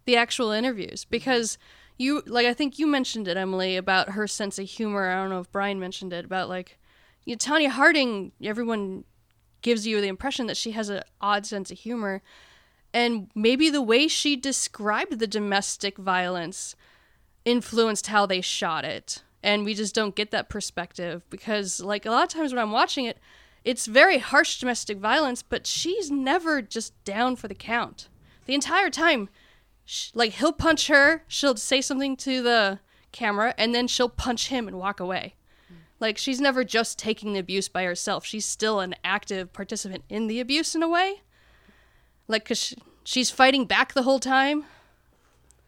the actual interviews, because you like I think you mentioned it, Emily, about her sense of humor. I don't know if Brian mentioned it about like, you know, Tonya Harding. Everyone gives you the impression that she has an odd sense of humor and maybe the way she described the domestic violence influenced how they shot it and we just don't get that perspective because like a lot of times when i'm watching it it's very harsh domestic violence but she's never just down for the count the entire time sh- like he'll punch her she'll say something to the camera and then she'll punch him and walk away. Like she's never just taking the abuse by herself. She's still an active participant in the abuse in a way. Like because she, she's fighting back the whole time.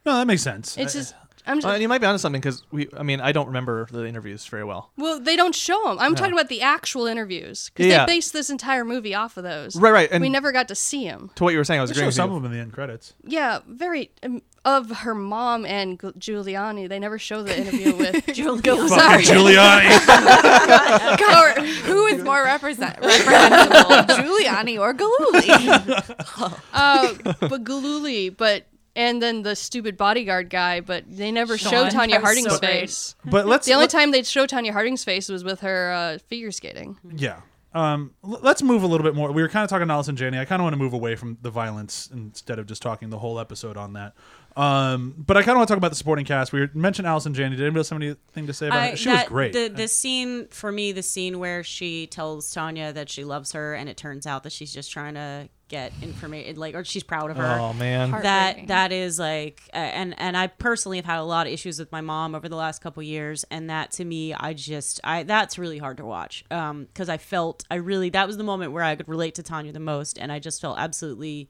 No, that makes sense.
it's just i'm just
Uh, and you might be onto something because we. I mean, I don't remember the interviews very well.
well they don't show them i'm talking about the actual interviews because
Yeah.
they based this entire movie off of those
Right, right. And
we never got to see him
to what you were saying, I was
they show
agreeing
some
you.
of them in the end credits.
yeah very um, of her mom and Gu- giuliani they never show the interview with [LAUGHS]
Giuliani.
sorry
Giuliani. [LAUGHS]
or [LAUGHS] who is more represent- representable, Giuliani or Gillooly?
uh, but Gillooly, but and then the stupid bodyguard guy, but they never
Sean,
showed
Tonya
Harding's
so
face. [LAUGHS]
but let's
The only
let-
time they'd show Tonya Harding's face was with her uh, figure skating.
Yeah. Um, l- let's move a little bit more. We were kind of talking to Allison Janney. I kind of want to move away from the violence instead of just talking the whole episode on that. Um, but I kind of want to talk about the supporting cast. We were- mentioned Allison Janney. Did anybody else have anything to say about
I-
it? She was great.
The the scene for me, the scene where she tells Tonya that she loves her, and it turns out that she's just trying to get information, like, or she's proud of her.
Oh man.
That that is like uh, and and I personally have had a lot of issues with my mom over the last couple years and that to me I just I that's really hard to watch um cuz I felt I really that was the moment where I could relate to Tonya the most and I just felt absolutely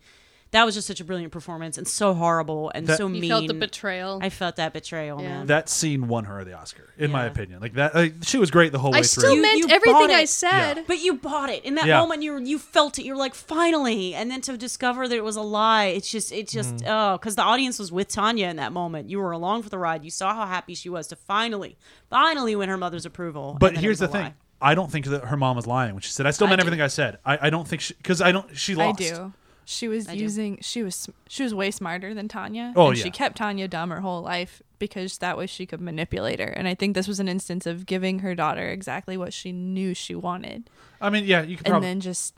that was just such a brilliant performance and so horrible and
That-
so mean.
You felt the betrayal.
I felt that betrayal
Yeah.
man
that scene won her the Oscar, in my opinion. Like that, like, she was great the whole
I
way
through.
through.
You-
meant
you
everything I
it.
said.
but you bought it in that
Yeah.
moment. You you felt it. You're like finally, and then to discover that it was a lie. It's just it's just
Mm-hmm.
oh, because the audience was with Tonya in that moment. You were along for the ride. You saw how happy she was to finally, finally win her mother's approval.
But
and then it
here's the
a
thing.
lie.
I don't think that her mom was lying when she said, "I still
I
meant
do.
everything I said." I, I don't think she because I don't. She
I
lost.
do. She was
I do.
using. She was. She was way smarter than Tonya.
Oh,
and
yeah.
She kept Tonya dumb her whole life because that way she could manipulate her. And I think this was an instance of giving her daughter exactly what she knew she wanted,
I mean, yeah, you could
and then just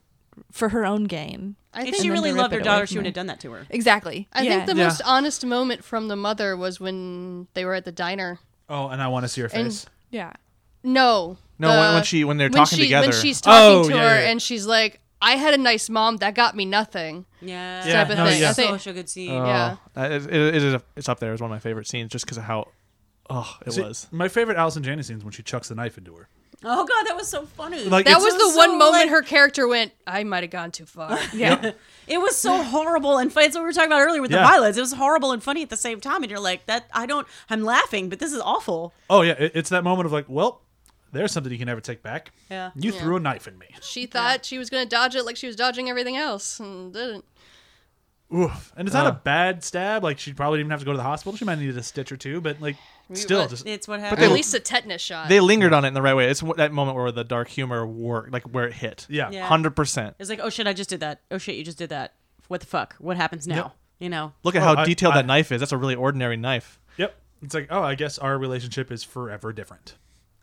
for her own gain.
I
If
think
she really loved her daughter, she would
her.
have done that to her.
Exactly.
I
yeah.
think the
Yeah.
most honest moment from the mother was when they were at the diner
Oh, and I want to see her
And-
face.
Yeah.
No.
No, when-
the-
when she- when they're
when
talking
she-
together.
When she's talking
Oh,
to
yeah,
her
yeah.
and she's like, I had a nice mom that got me nothing.
Yeah.
Yeah,
type of
no,
thing.
yeah.
I think-
Such a good scene.
Yeah.
Uh, it, it, it is a, it's up there as one of my favorite scenes just because of how oh it
See,
was.
My favorite Allison Janney scene is when she chucks the knife into her.
Oh god, that was so funny.
Like,
That was the
so,
one moment
like-
her character went, I might have gone too far. [LAUGHS]
Yeah. [LAUGHS]
It was so horrible and funny. It's what we were talking about earlier with the violence. It was horrible and funny at the same time, and you're like, "That I don't. I'm laughing, but this is awful."
Oh yeah, it, it's that moment of like, well, there's something you can never take back.
Yeah.
You
Yeah.
threw a knife in me.
She thought she was going to dodge it like she was dodging everything else and didn't.
Oof. And it's not
Uh.
a bad stab. Like she probably didn't even have to go to the hospital. She might need a stitch or two, but like still
what-
just
It's what
But
happened.
at least a tetanus shot.
They lingered on it in the right way. It's that moment where the dark humor worked, like where it hit.
yeah.
Yeah.
hundred percent.
it's like, "Oh shit, I just did that. Oh shit, you just did that. What the fuck? What happens now?"
Yep.
You know.
Look at
Oh,
how
I-
detailed
I-
that knife is. That's a really ordinary knife.
Yep. It's like, oh, I guess our relationship is forever different.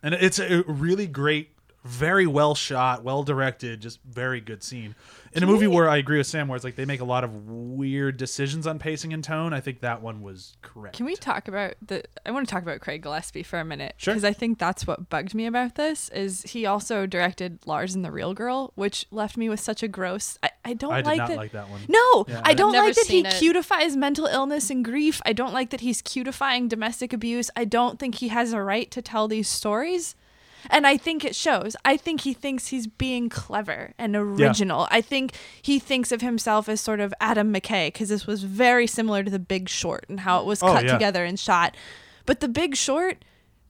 And it's a really great, very well shot, well directed, just very good scene. In a movie where I agree with Sam, where it's like they make a lot of weird decisions on pacing and tone, I think that one was correct.
Can we talk about the? I want to talk about Craig Gillespie for a minute
Sure.
because I think that's what bugged me about this. Is he also directed Lars and the Real Girl, which left me with such a gross. I, I don't
I did
like
not
that.
like that one.
No,
Yeah,
I
I-
don't like that he
it.
cutifies mental illness and grief. I don't like that he's cutifying domestic abuse. I don't think he has a right to tell these stories. And I think it shows. I think he thinks he's being clever and original. I think he thinks of himself as sort of Adam McKay because this was very similar to The Big Short and how it was
Oh,
cut
yeah.
together and shot. But The Big Short,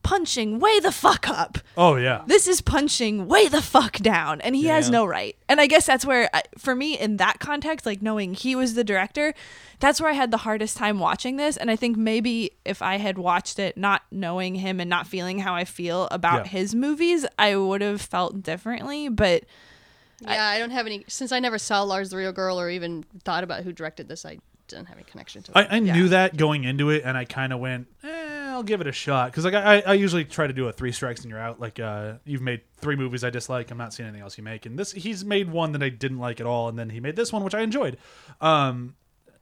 punching way the fuck up.
Oh yeah.
This is punching way the fuck down, and he has no right. And I guess that's where, for me, in that context, like knowing he was the director, that's where I had the hardest time watching this. And I think maybe if I had watched it not knowing him and not feeling how I feel about
Yeah.
his movies, I would have felt differently. But
yeah, I, don't have any. Since I never saw Lars the Real Girl or even thought about who directed this, I didn't have any connection to it.
I, I knew that going into it, and I kind of went, eh, I'll give it a shot. Because like I, I usually try to do a three strikes and you're out. Like uh, you've made three movies I dislike. I'm not seeing anything else you make. And this, he's made one that I didn't like at all, and then he made this one which I enjoyed. Um,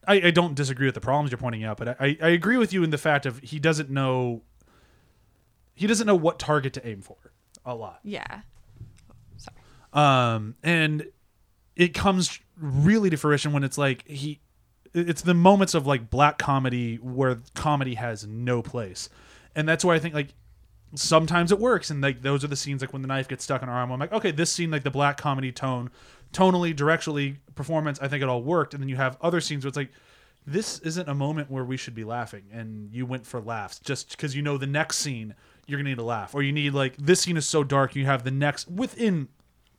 I, I don't disagree with the problems you're pointing out, but I, I agree with you in the fact of he doesn't know. He doesn't know what target to aim for a lot.
yeah, Sorry.
um and it comes really to fruition when it's like he it's the moments of like black comedy where comedy has no place. And that's why i think like sometimes it works. And like those are the scenes like when the knife gets stuck in her arm i'm like okay this scene like the black comedy tone tonally directionally performance i think it all worked. And then you have other scenes where it's like this isn't a moment where we should be laughing. And you went for laughs just because you know the next scene you're gonna need a laugh. Or you need like this scene is so dark you have the next within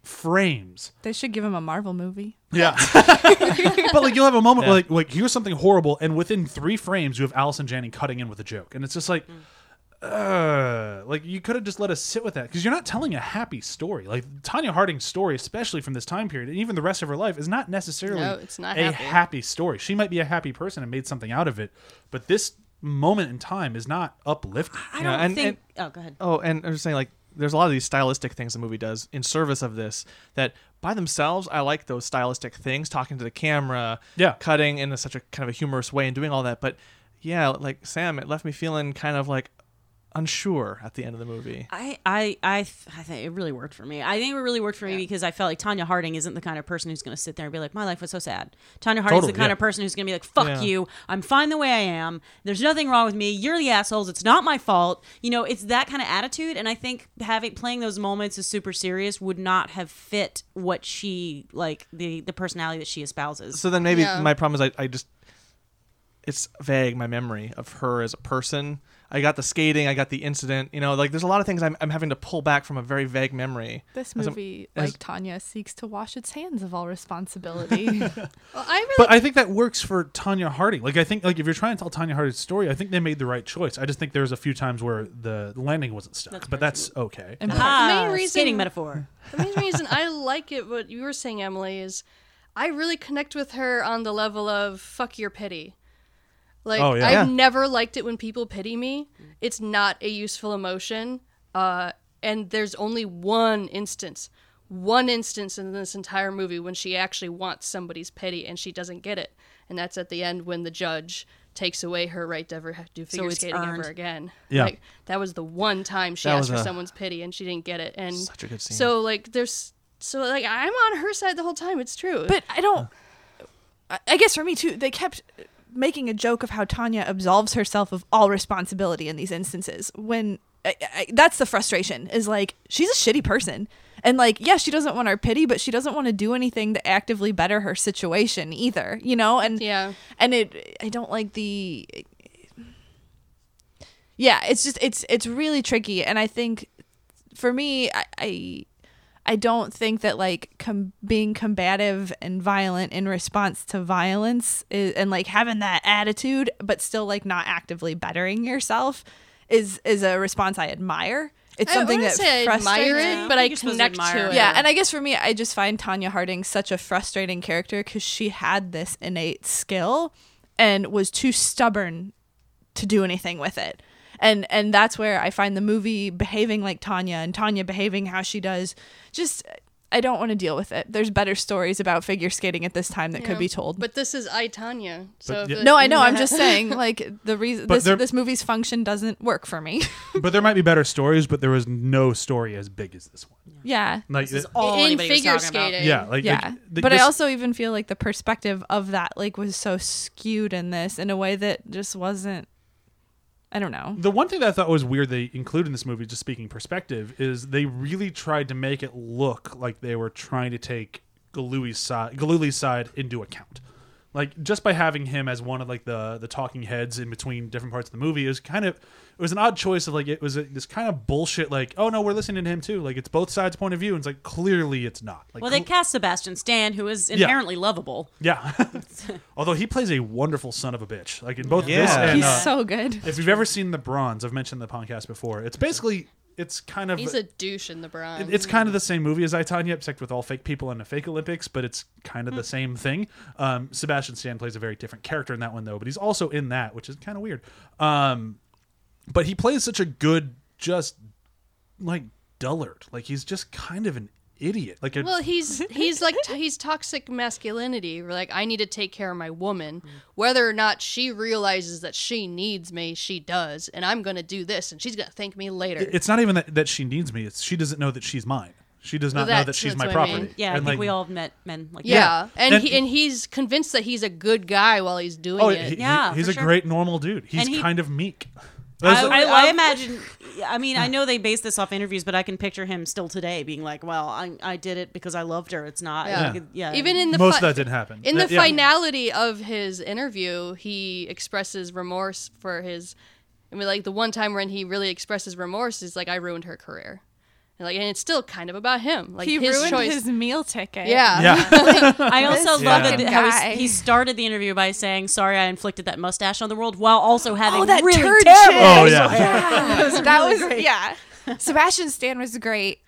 frames
they should give him a Marvel movie.
yeah [LAUGHS] but like you'll have a moment where like like here's something horrible and within three frames you have Allison Janney cutting in with a joke and it's just like uh like you could have just let us sit with that because you're not telling a happy story like Tonya Harding's story especially from this time period and even the rest of her life is not necessarily
No, it's not
a
happy.
story she might be a happy person and made something out of it but this moment in time is not uplifting
I don't
and-
think. oh, go ahead.
Oh, and I'm just saying, like, there's a lot of these stylistic things the movie does in service of this that by themselves, I like those stylistic things, talking to the camera,
Yeah.
cutting in a, such a kind of a humorous way and doing all that. But yeah, like Sam, it left me feeling kind of like unsure at the end of the movie.
I, I, I, th- I think it really worked for me. I think it really worked for me because I felt like Tonya Harding isn't the kind of person who's going to sit there and be like, "My life was so sad." Tonya Harding's
Totally,
the kind
yeah.
of person who's going to be like, "Fuck
Yeah.
you. I'm fine the way I am. There's nothing wrong with me. You're the assholes. It's not my fault." You know, it's that kind of attitude, and I think having playing those moments as super serious would not have fit what she like the the personality that she espouses.
So then maybe
Yeah.
my problem is I, I just it's vague my memory of her as a person. I got the skating, I got the incident. You know, like there's a lot of things I'm, I'm having to pull back from a very vague memory.
This movie,
as-
like Tonya, seeks to wash its hands of all responsibility. [LAUGHS] [LAUGHS]
well, I really
but I think that works for Tonya Harding. Like I think like if you're trying to tell Tonya Harding's story, I think they made the right choice. I just think there's a few times where the, the landing wasn't stuck,
That's
but
very
that's okay.
And
ah,
The main reason-
skating metaphor. [LAUGHS]
The main reason I like it, what you were saying, Emily, is I really connect with her on the level of fuck your pity. Like
Oh, yeah.
I've
Yeah.
never liked it when people pity me. It's not a useful emotion. Uh, and there's only one instance, one instance in this entire movie when she actually wants somebody's pity and she doesn't get it. And that's at the end when the judge takes away her right to ever have to do figure
it's
skating
earned.
ever again.
Yeah.
Like that was the one time she
That
asked for
a-
someone's pity and she didn't get it. And
Such a good scene.
so like there's so like I'm on her side the whole time. It's true.
But I don't. I- I guess for me too, they kept making a joke of how Tonya absolves herself of all responsibility in these instances. When I, I, that's the frustration is like she's a shitty person, and like yeah, she doesn't want our pity, but she doesn't want to do anything to actively better her situation either. You know, and
yeah.
and it I don't like the. Yeah, it's just it's it's really tricky, and I think for me, I. I I don't think that like com- being combative and violent in response to violence is, and like having that attitude, but still like not actively bettering yourself, is is a response I admire. It's
I
something
wouldn't
that
say I admire it,
me.
but I
You're supposed to
connect to
it.
it.
Yeah, and I guess for me, I just find Tonya Harding such a frustrating character because she had this innate skill and was too stubborn to do anything with it. And and that's where I find the movie behaving like Tonya and Tonya behaving how she does. Just I don't want to deal with it. There's better stories about figure skating at this time that
Yeah.
could be told.
But this is I Tonya. So
But yeah-
no, I know. I'm [LAUGHS] just saying, like the reason this,
there-
this movie's function doesn't work for me. [LAUGHS]
but there might be better stories, but there was no story as big as this one.
yeah,
Like,
This is all
in
anybody was
figure
talking about.
skating.
yeah, like
yeah
like, th-
but i also even feel like the perspective of that like was so skewed in this in a way that just wasn't i don't know
The one thing that I thought was weird they included in this movie, just speaking perspective, is they really tried to make it look like they were trying to take Gillooly's side, Gillooly's side into account. Like just by having him as one of like the the talking heads in between different parts of the movie, it was kind of it was an odd choice of like it was a, this kind of bullshit. Like oh no, we're listening to him too. Like it's both sides' point of view, and it's like clearly it's not. Like
Well, they
Gal-
cast Sebastian Stan, who is inherently lovable.
yeah. [LAUGHS] Although he plays a wonderful son of a bitch, like in both this
Yeah.
and
he's
uh,
so good
if you've ever seen the bronze i've mentioned the podcast before it's basically it's kind of
He's a douche in the bronze.
it's kind of the same movie as I, Tonya, except with all fake people and a fake Olympics, but it's kind of the same thing. Um, Sebastian Stan plays a very different character in that one, though, but he's also in that, which is kind of weird. Um, but he plays such a good, just like dullard. Like he's just kind of an idiot. Like a,
Well, he's [LAUGHS] he's like he's toxic masculinity. Like, I need to take care of my woman, mm-hmm. whether or not she realizes that she needs me. She does, and I'm gonna do this, and she's gonna thank me later.
it's not even that, that she needs me. It's she doesn't know that she's mine. She does not know
that's-
that she's
that's
my
what I mean.
property.
Yeah, I
And,
think
like,
we all have met men like
yeah,
that.
and
And-
he, and he's convinced that he's a good guy while he's doing
Oh,
it.
he- he-
Yeah,
he's
for
a
sure.
great normal dude. He's
And he-
kind of meek.
I, I, I
I-
imagine. I mean, I know they base this off interviews, but I can picture him still today being like, "Well, I, I did it because I loved her. It's not,
Yeah.
like, yeah.
Even in the
most
fi-
of that didn't happen.
In the
yeah.
finality of his interview, he expresses remorse for his. I mean, like the one time when he really expresses remorse is like, "I ruined her career," and like, and it's still kind of about him, like
he
his
ruined
choice.
his meal ticket
yeah,
yeah. [LAUGHS]
I also
This
love
fucking
that how he, he started the interview by saying, "Sorry, I inflicted that mustache on the world," while also oh, having
oh that
really
turd
terrible.
Oh, yeah.
Yeah. [LAUGHS] that was yeah [LAUGHS] sebastian stan was great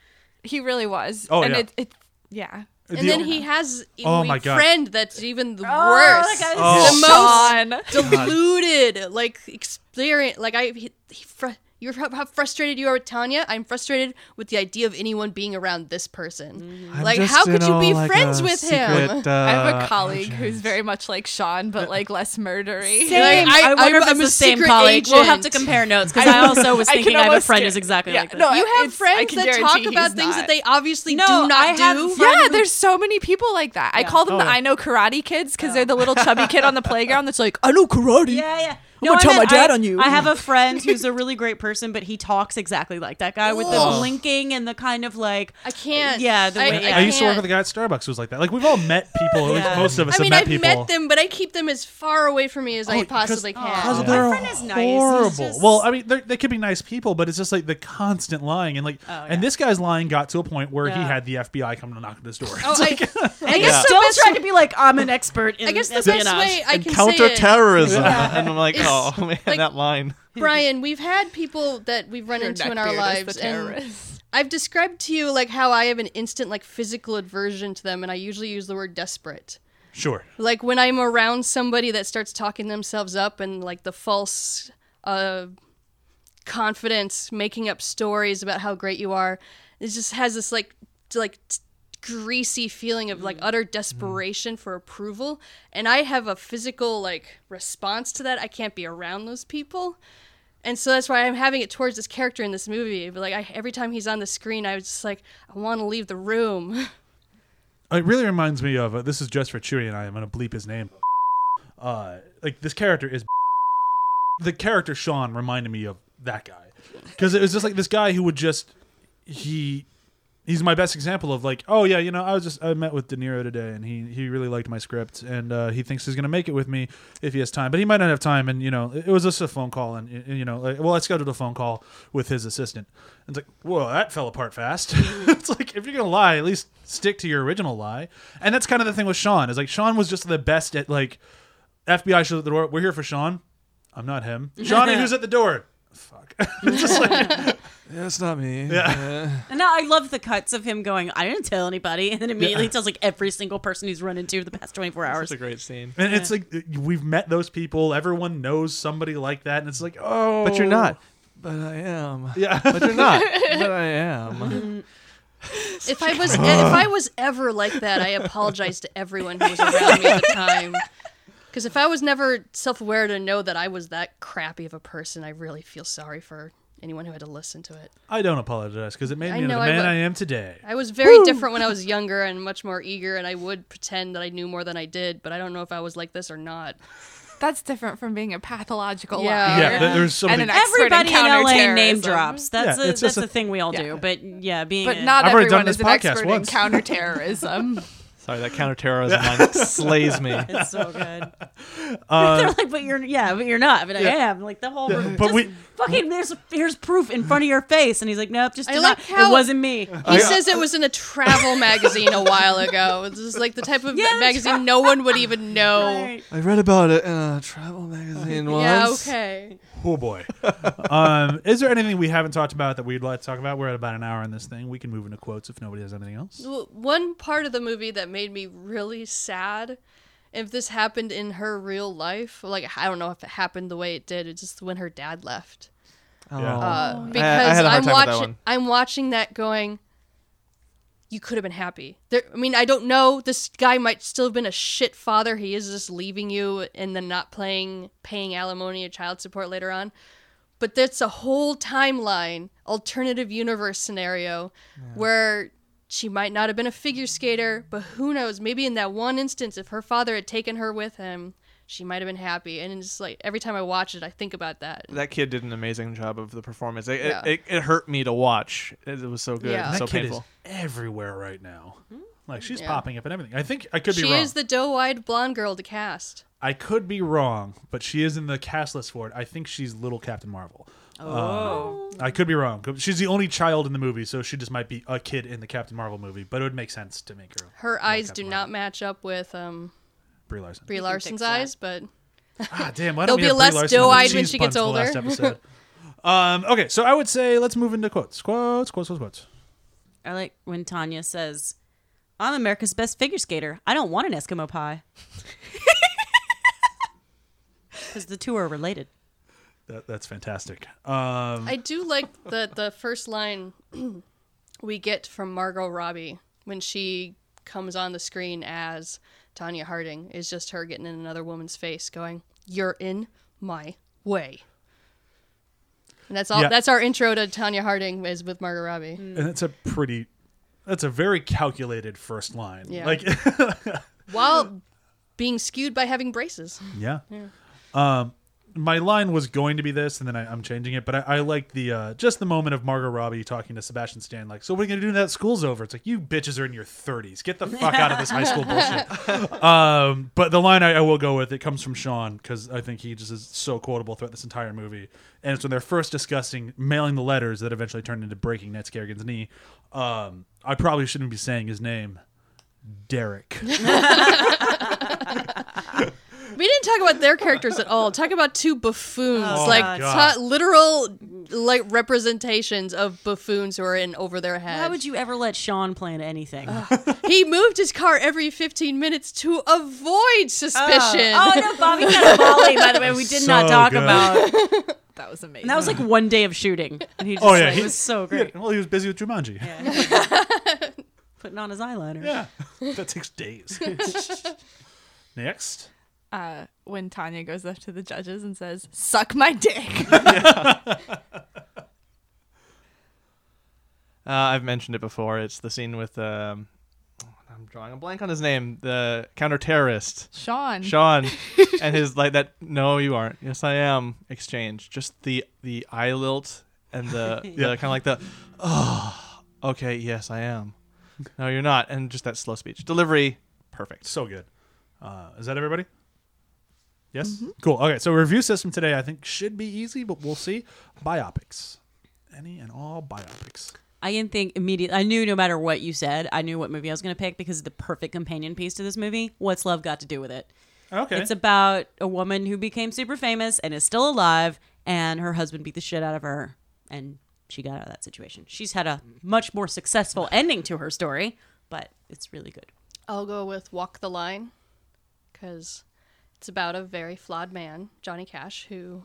he really was
Oh,
and
yeah.
it, it yeah
and
The-
then he has a
Oh, my God.
friend that's even the
Oh,
worse.
that guy
Oh.
the most
Sean.
deluded like experience like i he, he fr- you're how how frustrated you are with tonya i'm frustrated with the idea of anyone being around this person
I'm
like how could you be
like
friends
a
with him
secret,
I have
uh,
a colleague
agent.
who's very much like Sean, but like less murdery.
Same.
Like, I-
I, wonder
I'm-
if
I'm
the same
secret
colleague. We'll have to compare notes because [LAUGHS] I also was thinking I, have a friend who's exactly
yeah,
like that.
no,
you have friends that talk about things
not.
that they obviously
No,
do not
I have
do
friends
Yeah, there's so many people like that. I call them
Oh,
the. I know karate kids because they're the little chubby kid on the [LAUGHS] playground that's like, I know karate.
Yeah, yeah.
I'm gonna
I
tell my dad
I-
on you.
I have a friend who's a really great person, but he talks exactly like that guy with the blinking and the kind of like.
i can't
Yeah, the
I,
way-
I
I used to work
can't.
with a guy at Starbucks who was like that. Like we've all met people.
Yeah.
Most of us
I mean,
have
I've
met people.
met them, but I keep them as far away from me as I
Oh,
possibly can.
Oh.
they're
My friend is nice.
Horrible.
just-
Well, I mean, they're- could be nice people, but it's just like the constant lying, and like,
Oh, yeah.
and this guy's lying got to a point where he had the FBI come to knock at his door.
Oh,
It's
I, [LAUGHS] [LAUGHS] I guess the
Still trying to be like I'm an expert in
I guess the best way I can
counter
say it,
terrorism. [LAUGHS] and I'm like,
It's
oh man,
like-
that line. [LAUGHS]
Brian, we've had people that we've run
Your
into in
neckbeard
our
is
lives,
the
and
terrorist.
I've described to you like how I have an instant like physical aversion to them, and I usually use the word desperate.
sure.
Like when I'm around somebody that starts talking themselves up and like the false uh, confidence, making up stories about how great you are, it just has this like t- like t- greasy feeling of like utter desperation for approval and i have a physical like response to that. I can't be around those people. And so that's why i'm having it towards this character in this movie. But like I, every time he's on the screen i was just like i want to leave the room. [LAUGHS]
It really reminds me of uh, this is just for Chewie and I. I'm gonna bleep his name. Uh, like this character is [LAUGHS] the character Sean reminded me of that guy. Because it was just like this guy who would just he he's my best example of like oh yeah you know I was just I met with De Niro today and he he really liked my script and uh, he thinks he's gonna make it with me if he has time but he might not have time and you know it was just a phone call and, and, you know like, well I scheduled a phone call with his assistant. And it's like whoa that fell apart fast. [LAUGHS] It's like if you're gonna lie at least stick to your original lie. And that's kind of the thing with Sean is like Sean was just the best at like FBI shows at the door we're here for Sean. I'm not him. Johnny who's at the door It's [LAUGHS] just like [LAUGHS]
Yeah, it's not me.
Yeah.
And now I love the cuts of him going, I didn't tell anybody. And then immediately tells like every single person he's run into the past 24 hours.
It's a great scene.
And it's like uh, we've met those people. Everyone knows somebody like that, and it's like, oh,
But you're not. But I am.
Yeah,
But you're not. [LAUGHS] but I am. Mm.
if i was if i was ever like that i apologize to everyone who was around me at the time because if i was never self-aware to know that i was that crappy of a person i really feel sorry for anyone who had to listen to it
I don't apologize because it made
I
me
know
the
I
man
would-
I am today.
I was very different when I was younger and much more eager, and I would pretend that I knew more than I did, but I don't know if I was like this or not.
That's different from being a pathological
Yeah.
liar.
Yeah, there- there's something.
And an expert
Everybody in, LA name
counterterrorism.
drops. That's
Yeah,
a
it's
that's
just a-
a thing we all
Yeah.
do. But yeah, being
But
a-
not
I've already done
everyone
this
is an
podcast
expert
once.
in [LAUGHS] counterterrorism.
Sorry, that counterterrorism [LAUGHS] line slays me.
It's so good. [LAUGHS]
Uh,
They're like, but you're yeah, but you're not. But I am. Like the whole. room.
but
just
we-
fucking there's here's proof in front of your face, and he's like, nope, just
I
did
like
not.
how-
it wasn't me.
He says it was in a travel magazine a while ago. This is like the type of
Yeah,
magazine no one would even [LAUGHS] know.
Right.
I read about it in a travel magazine once.
Yeah, okay.
Oh boy. [LAUGHS] um, is there anything we haven't talked about that we'd like to talk about? We're at about an hour on this thing. We can move into quotes if nobody has anything else.
Well, One part of the movie that made me really sad, if this happened in her real life, like I don't know if it happened the way it did, it's just when her dad left.
Oh.
Yeah.
Uh, because
I had a hard
am
time with that
watching. I'm watching that going. You could have been happy. There, I mean, I don't know. This guy might still have been a shit father. He is just leaving you and then not playing, paying alimony or child support later on. But that's a whole timeline, alternative universe scenario, where she might not have been a figure skater, but who knows? Maybe in that one instance, if her father had taken her with him, she might have been happy. And it's like every time I watch it, I think about that.
That kid did an amazing job of the performance. It,
Yeah.
it, it, it hurt me to watch. It, it was so good,
Yeah.
and
that
so
kid
painful.
is everywhere right now. Like she's
Yeah.
popping up and everything. I think I could be wrong she
is the doe-eyed blonde girl to cast.
I could be wrong, but she is in the cast list for it. I think she's little Captain Marvel.
Oh.
I could be wrong. She's the only child in the movie, so she just might be a kid in the Captain Marvel movie. But it would make sense to make her
Her eyes do
Captain
not match up with um,
Brie Larson.
Brie Larson's
fix that.
eyes, but
Ah, damn! Why
They'll
don't we
be
have Brie
less
Larson on the
doe-eyed when
cheese
she
puns
gets
for the last
older.
episode? um, okay, so I would say let's move into quotes. Quotes, quotes, quotes, quotes.
I like when Tonya says, "I'm America's best figure skater. I don't want an Eskimo pie." [LAUGHS] Because the two are related.
That, that's fantastic. Um,
I do like the the first line [CLEARS THROAT] we get from Margot Robbie when she comes on the screen as Tonya Harding is just her getting in another woman's face, going, "You're in my way." And that's all.
Yeah.
That's our intro to Tonya Harding is with Margot Robbie.
and that's a pretty, that's a very calculated first line.
Yeah.
Like, [LAUGHS]
While being skewed by having braces.
Yeah. Um, my line was going to be this, and then I, I'm changing it. But I, I like the uh, just the moment of Margot Robbie talking to Sebastian Stan, like, "So what are you gonna do now that school's over?" It's like you bitches are in your 30s. Get the fuck out of this high school bullshit. [LAUGHS] Um, but the line I, I will go with it comes from Sean because I think he just is so quotable throughout this entire movie, and it's when they're first discussing mailing the letters that eventually turned into breaking Ned Scarrigan's knee. Um, I probably shouldn't be saying his name, Derek. [LAUGHS]
We didn't talk about their characters at all. Talk about two buffoons,
Oh,
like ta- literal, like representations of buffoons who are in over their head.
Why would you ever let Sean plan anything?
He moved his car every 15 minutes to avoid oh. suspicion.
Oh no, Bobby got a Cannavale, by the way, we did [LAUGHS]
So
not talk
good.
about. [LAUGHS]
That was amazing.
And that was like one day of shooting, and he oh, just
Oh, yeah,
like,
he-
was so
Yeah,
great.
well, he was busy with Jumanji.
Put [LAUGHS] Putting on his eyeliner.
Yeah, that takes days. Next,
Uh, when Tonya goes up to the judges and says, "Suck my dick." [LAUGHS]
Uh, I've mentioned it before. It's the scene with um, I'm drawing a blank on his name. The counter terrorist
Sean.
Sean [LAUGHS] and his like that. No, you aren't. Yes, I am. Exchange. Just the the eye lilt and the [LAUGHS]
Yeah.
kind of like the oh okay yes I am. No, you're not. And just that slow speech delivery. Perfect.
so good. Uh, is that everybody? Yes. Mm-hmm. Cool. Okay, so review system today I think should be easy, but we'll see. Biopics, any and all biopics.
I didn't think immediately. I knew no matter what you said, I knew what movie I was going to pick because it's the perfect companion piece to this movie. What's love got to do with it?
Okay.
It's about a woman who became super famous and is still alive, and her husband beat the shit out of her, and she got out of that situation. She's had a much more successful [SIGHS] ending to her story, but it's really good.
I'll go with Walk the Line because it's about a very flawed man, Johnny Cash, who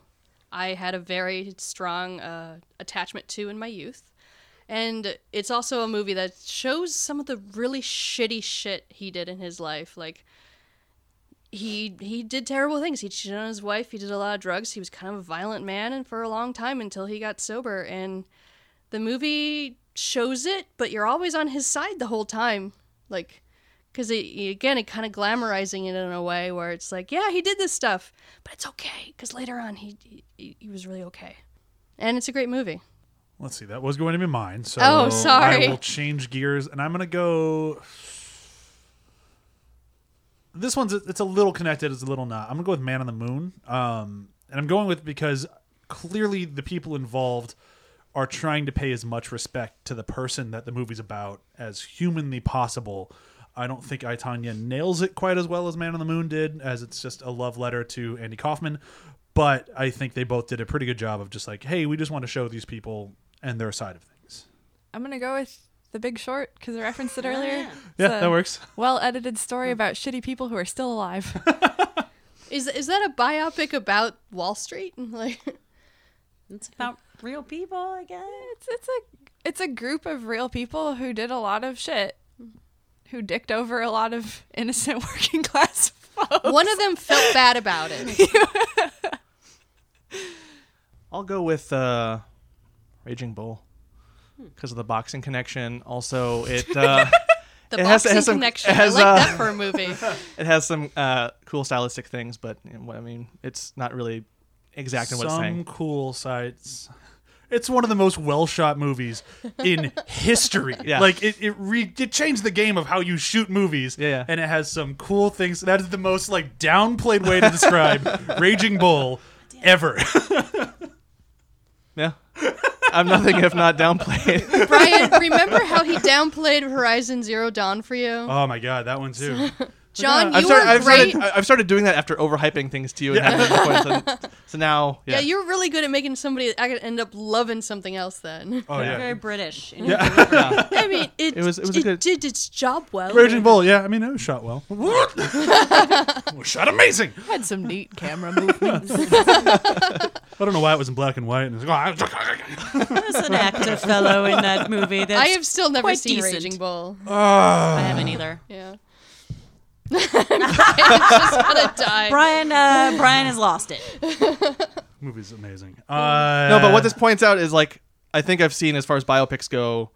I had a very strong uh, attachment to in my youth. And it's also a movie that shows some of the really shitty shit he did in his life. Like, he he did terrible things. He cheated on his wife. He did a lot of drugs. He was kind of a violent man, and for a long time until he got sober. And the movie shows it, but you're always on his side the whole time. Like, because again, it kind of glamorizing it in a way where it's like, yeah, he did this stuff, but it's okay because later on he, he he was really okay, and it's a great movie.
Let's see. That was going to be mine. So
Oh, sorry.
I will change gears, and I'm going to go. This one's it's a little connected, it's a little not. I'm gonna go with Man on the Moon, um, and I'm going with because clearly the people involved are trying to pay as much respect to the person that the movie's about as humanly possible. I don't think I Tonya nails it quite as well as Man on the Moon did, as it's just a love letter to Andy Kaufman. But I think they both did a pretty good job of just like, hey, we just want to show these people and their side of things.
I'm gonna go with The Big Short because I referenced it earlier.
Yeah, that works.
Well edited story mm. about shitty people who are still alive. [LAUGHS]
Is is that a biopic about Wall Street? [LAUGHS] Like,
It's about real people, I guess.
it's it's a it's a group of real people who did a lot of shit, who dicked over a lot of [LAUGHS] innocent [LAUGHS] working class folks.
one of them felt bad about it. [LAUGHS]
I'll go with uh, Raging Bull because of the boxing connection. Also, it uh,
The
It has-
boxing
has some-
connection.
has,
I like
uh,
that for a movie.
it has some uh, cool stylistic things, but you know, I mean, it's not really exact in what it's
Some cool sites. It's one of the most well shot movies in [LAUGHS] history.
Yeah.
Like it, it re it changed the game of how you shoot movies.
Yeah, yeah.
And it has some cool things. That is the most like downplayed way to describe [LAUGHS] Raging Bull ever.
Yeah, I'm nothing if not downplayed. [LAUGHS]
Brian, remember how he downplayed Horizon Zero Dawn for you?
oh my god, that one too.
John,
I've
you
started,
were
I've,
great.
started, I've started doing that after overhyping things to you. And having points, and [LAUGHS] so now, yeah,
yeah. you're really good at making somebody end up loving something else then.
Oh yeah, Very.
British. [LAUGHS]
yeah. [LAUGHS]
I mean, it,
It was- it was a good-
did its job well.
Raging Bull, yeah, I mean it was shot well. it was shot amazing.
had some neat camera movements.
I don't know why it was in black and white. And oh, it was
There's an actor fellow in that movie. That's
I have still never seen
decent.
Raging Bull. Ah.
I haven't either.
Yeah. Brian's just gonna die.
Brian, uh, Brian has lost it. [LAUGHS]
movie's amazing. Uh,
no, but what this points out is like I think I've seen as far as biopics go,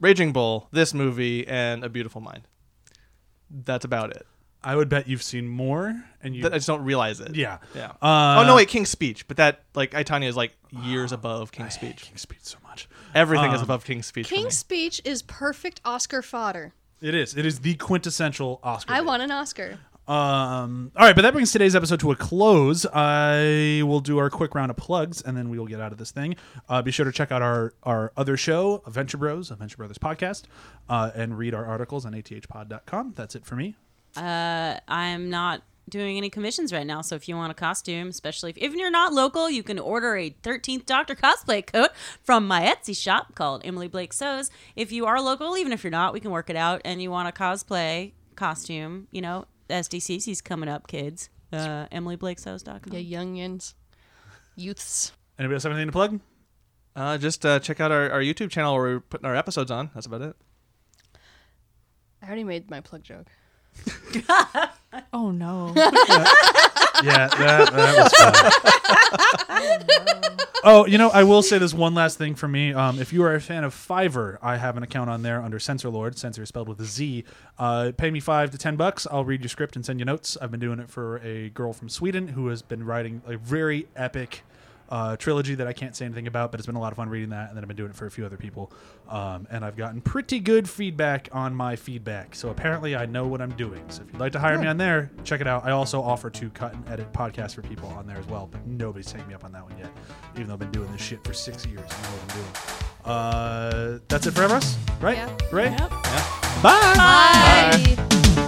Raging Bull, this movie, and A Beautiful Mind. That's about it.
I would bet you've seen more, and you
Th- I just don't realize it.
yeah
Yeah.
Uh,
oh no, wait, King's Speech, but that like I Tonya is like years above King's Speech.
King's Speech so much.
Everything is
Um,
above King's Speech. for me.
King's Speech is perfect Oscar fodder.
It is. It is the quintessential Oscar.
I
bait.
want an Oscar.
Um. All right, but that brings today's episode to a close. I will do our quick round of plugs, and then we will get out of this thing. Uh, be sure to check out our our other show, Adventure Bros, Adventure Brothers podcast, uh, and read our articles on athpod.com. That's it for me.
Uh, I'm not doing any commissions right now, so if you want a costume, especially if, if you're not local, you can order a 13th Doctor cosplay coat from my Etsy shop called Emily Blake Sews. If you are local, even if you're not, we can work it out. And you want a cosplay costume, you know, SDCC's coming up, kids. Uh, EmilyBlakeSews.com.
Yeah, youngins, youths.
Anybody else have anything to plug?
Uh, just uh, check out our, our YouTube channel where we're putting our episodes on. That's about it.
I already made my plug joke. [LAUGHS]
Oh no. [LAUGHS]
Yeah, that, that was fun. oh, you know, I will say this one last thing for me. Um, if you are a fan of Fiverr, I have an account on there under Censor Lord. Censor is spelled with a Z. Uh, pay me five to ten bucks. I'll read your script and send you notes. I've been doing it for a girl from Sweden who has been writing a very epic uh, trilogy that I can't say anything about, but it's been a lot of fun reading that. And then I've been doing it for a few other people. Um, and I've gotten pretty good feedback on my feedback. So apparently I know what I'm doing. So if you'd like to hire me on there, check it out. I also offer to cut and edit podcasts for people on there as well, but nobody's taken me up on that one yet. Even though I've been doing this shit for six years. I know what I'm doing. Uh, that's it for us, right?
Yeah.
Right?
Yep.
Bye.
Bye.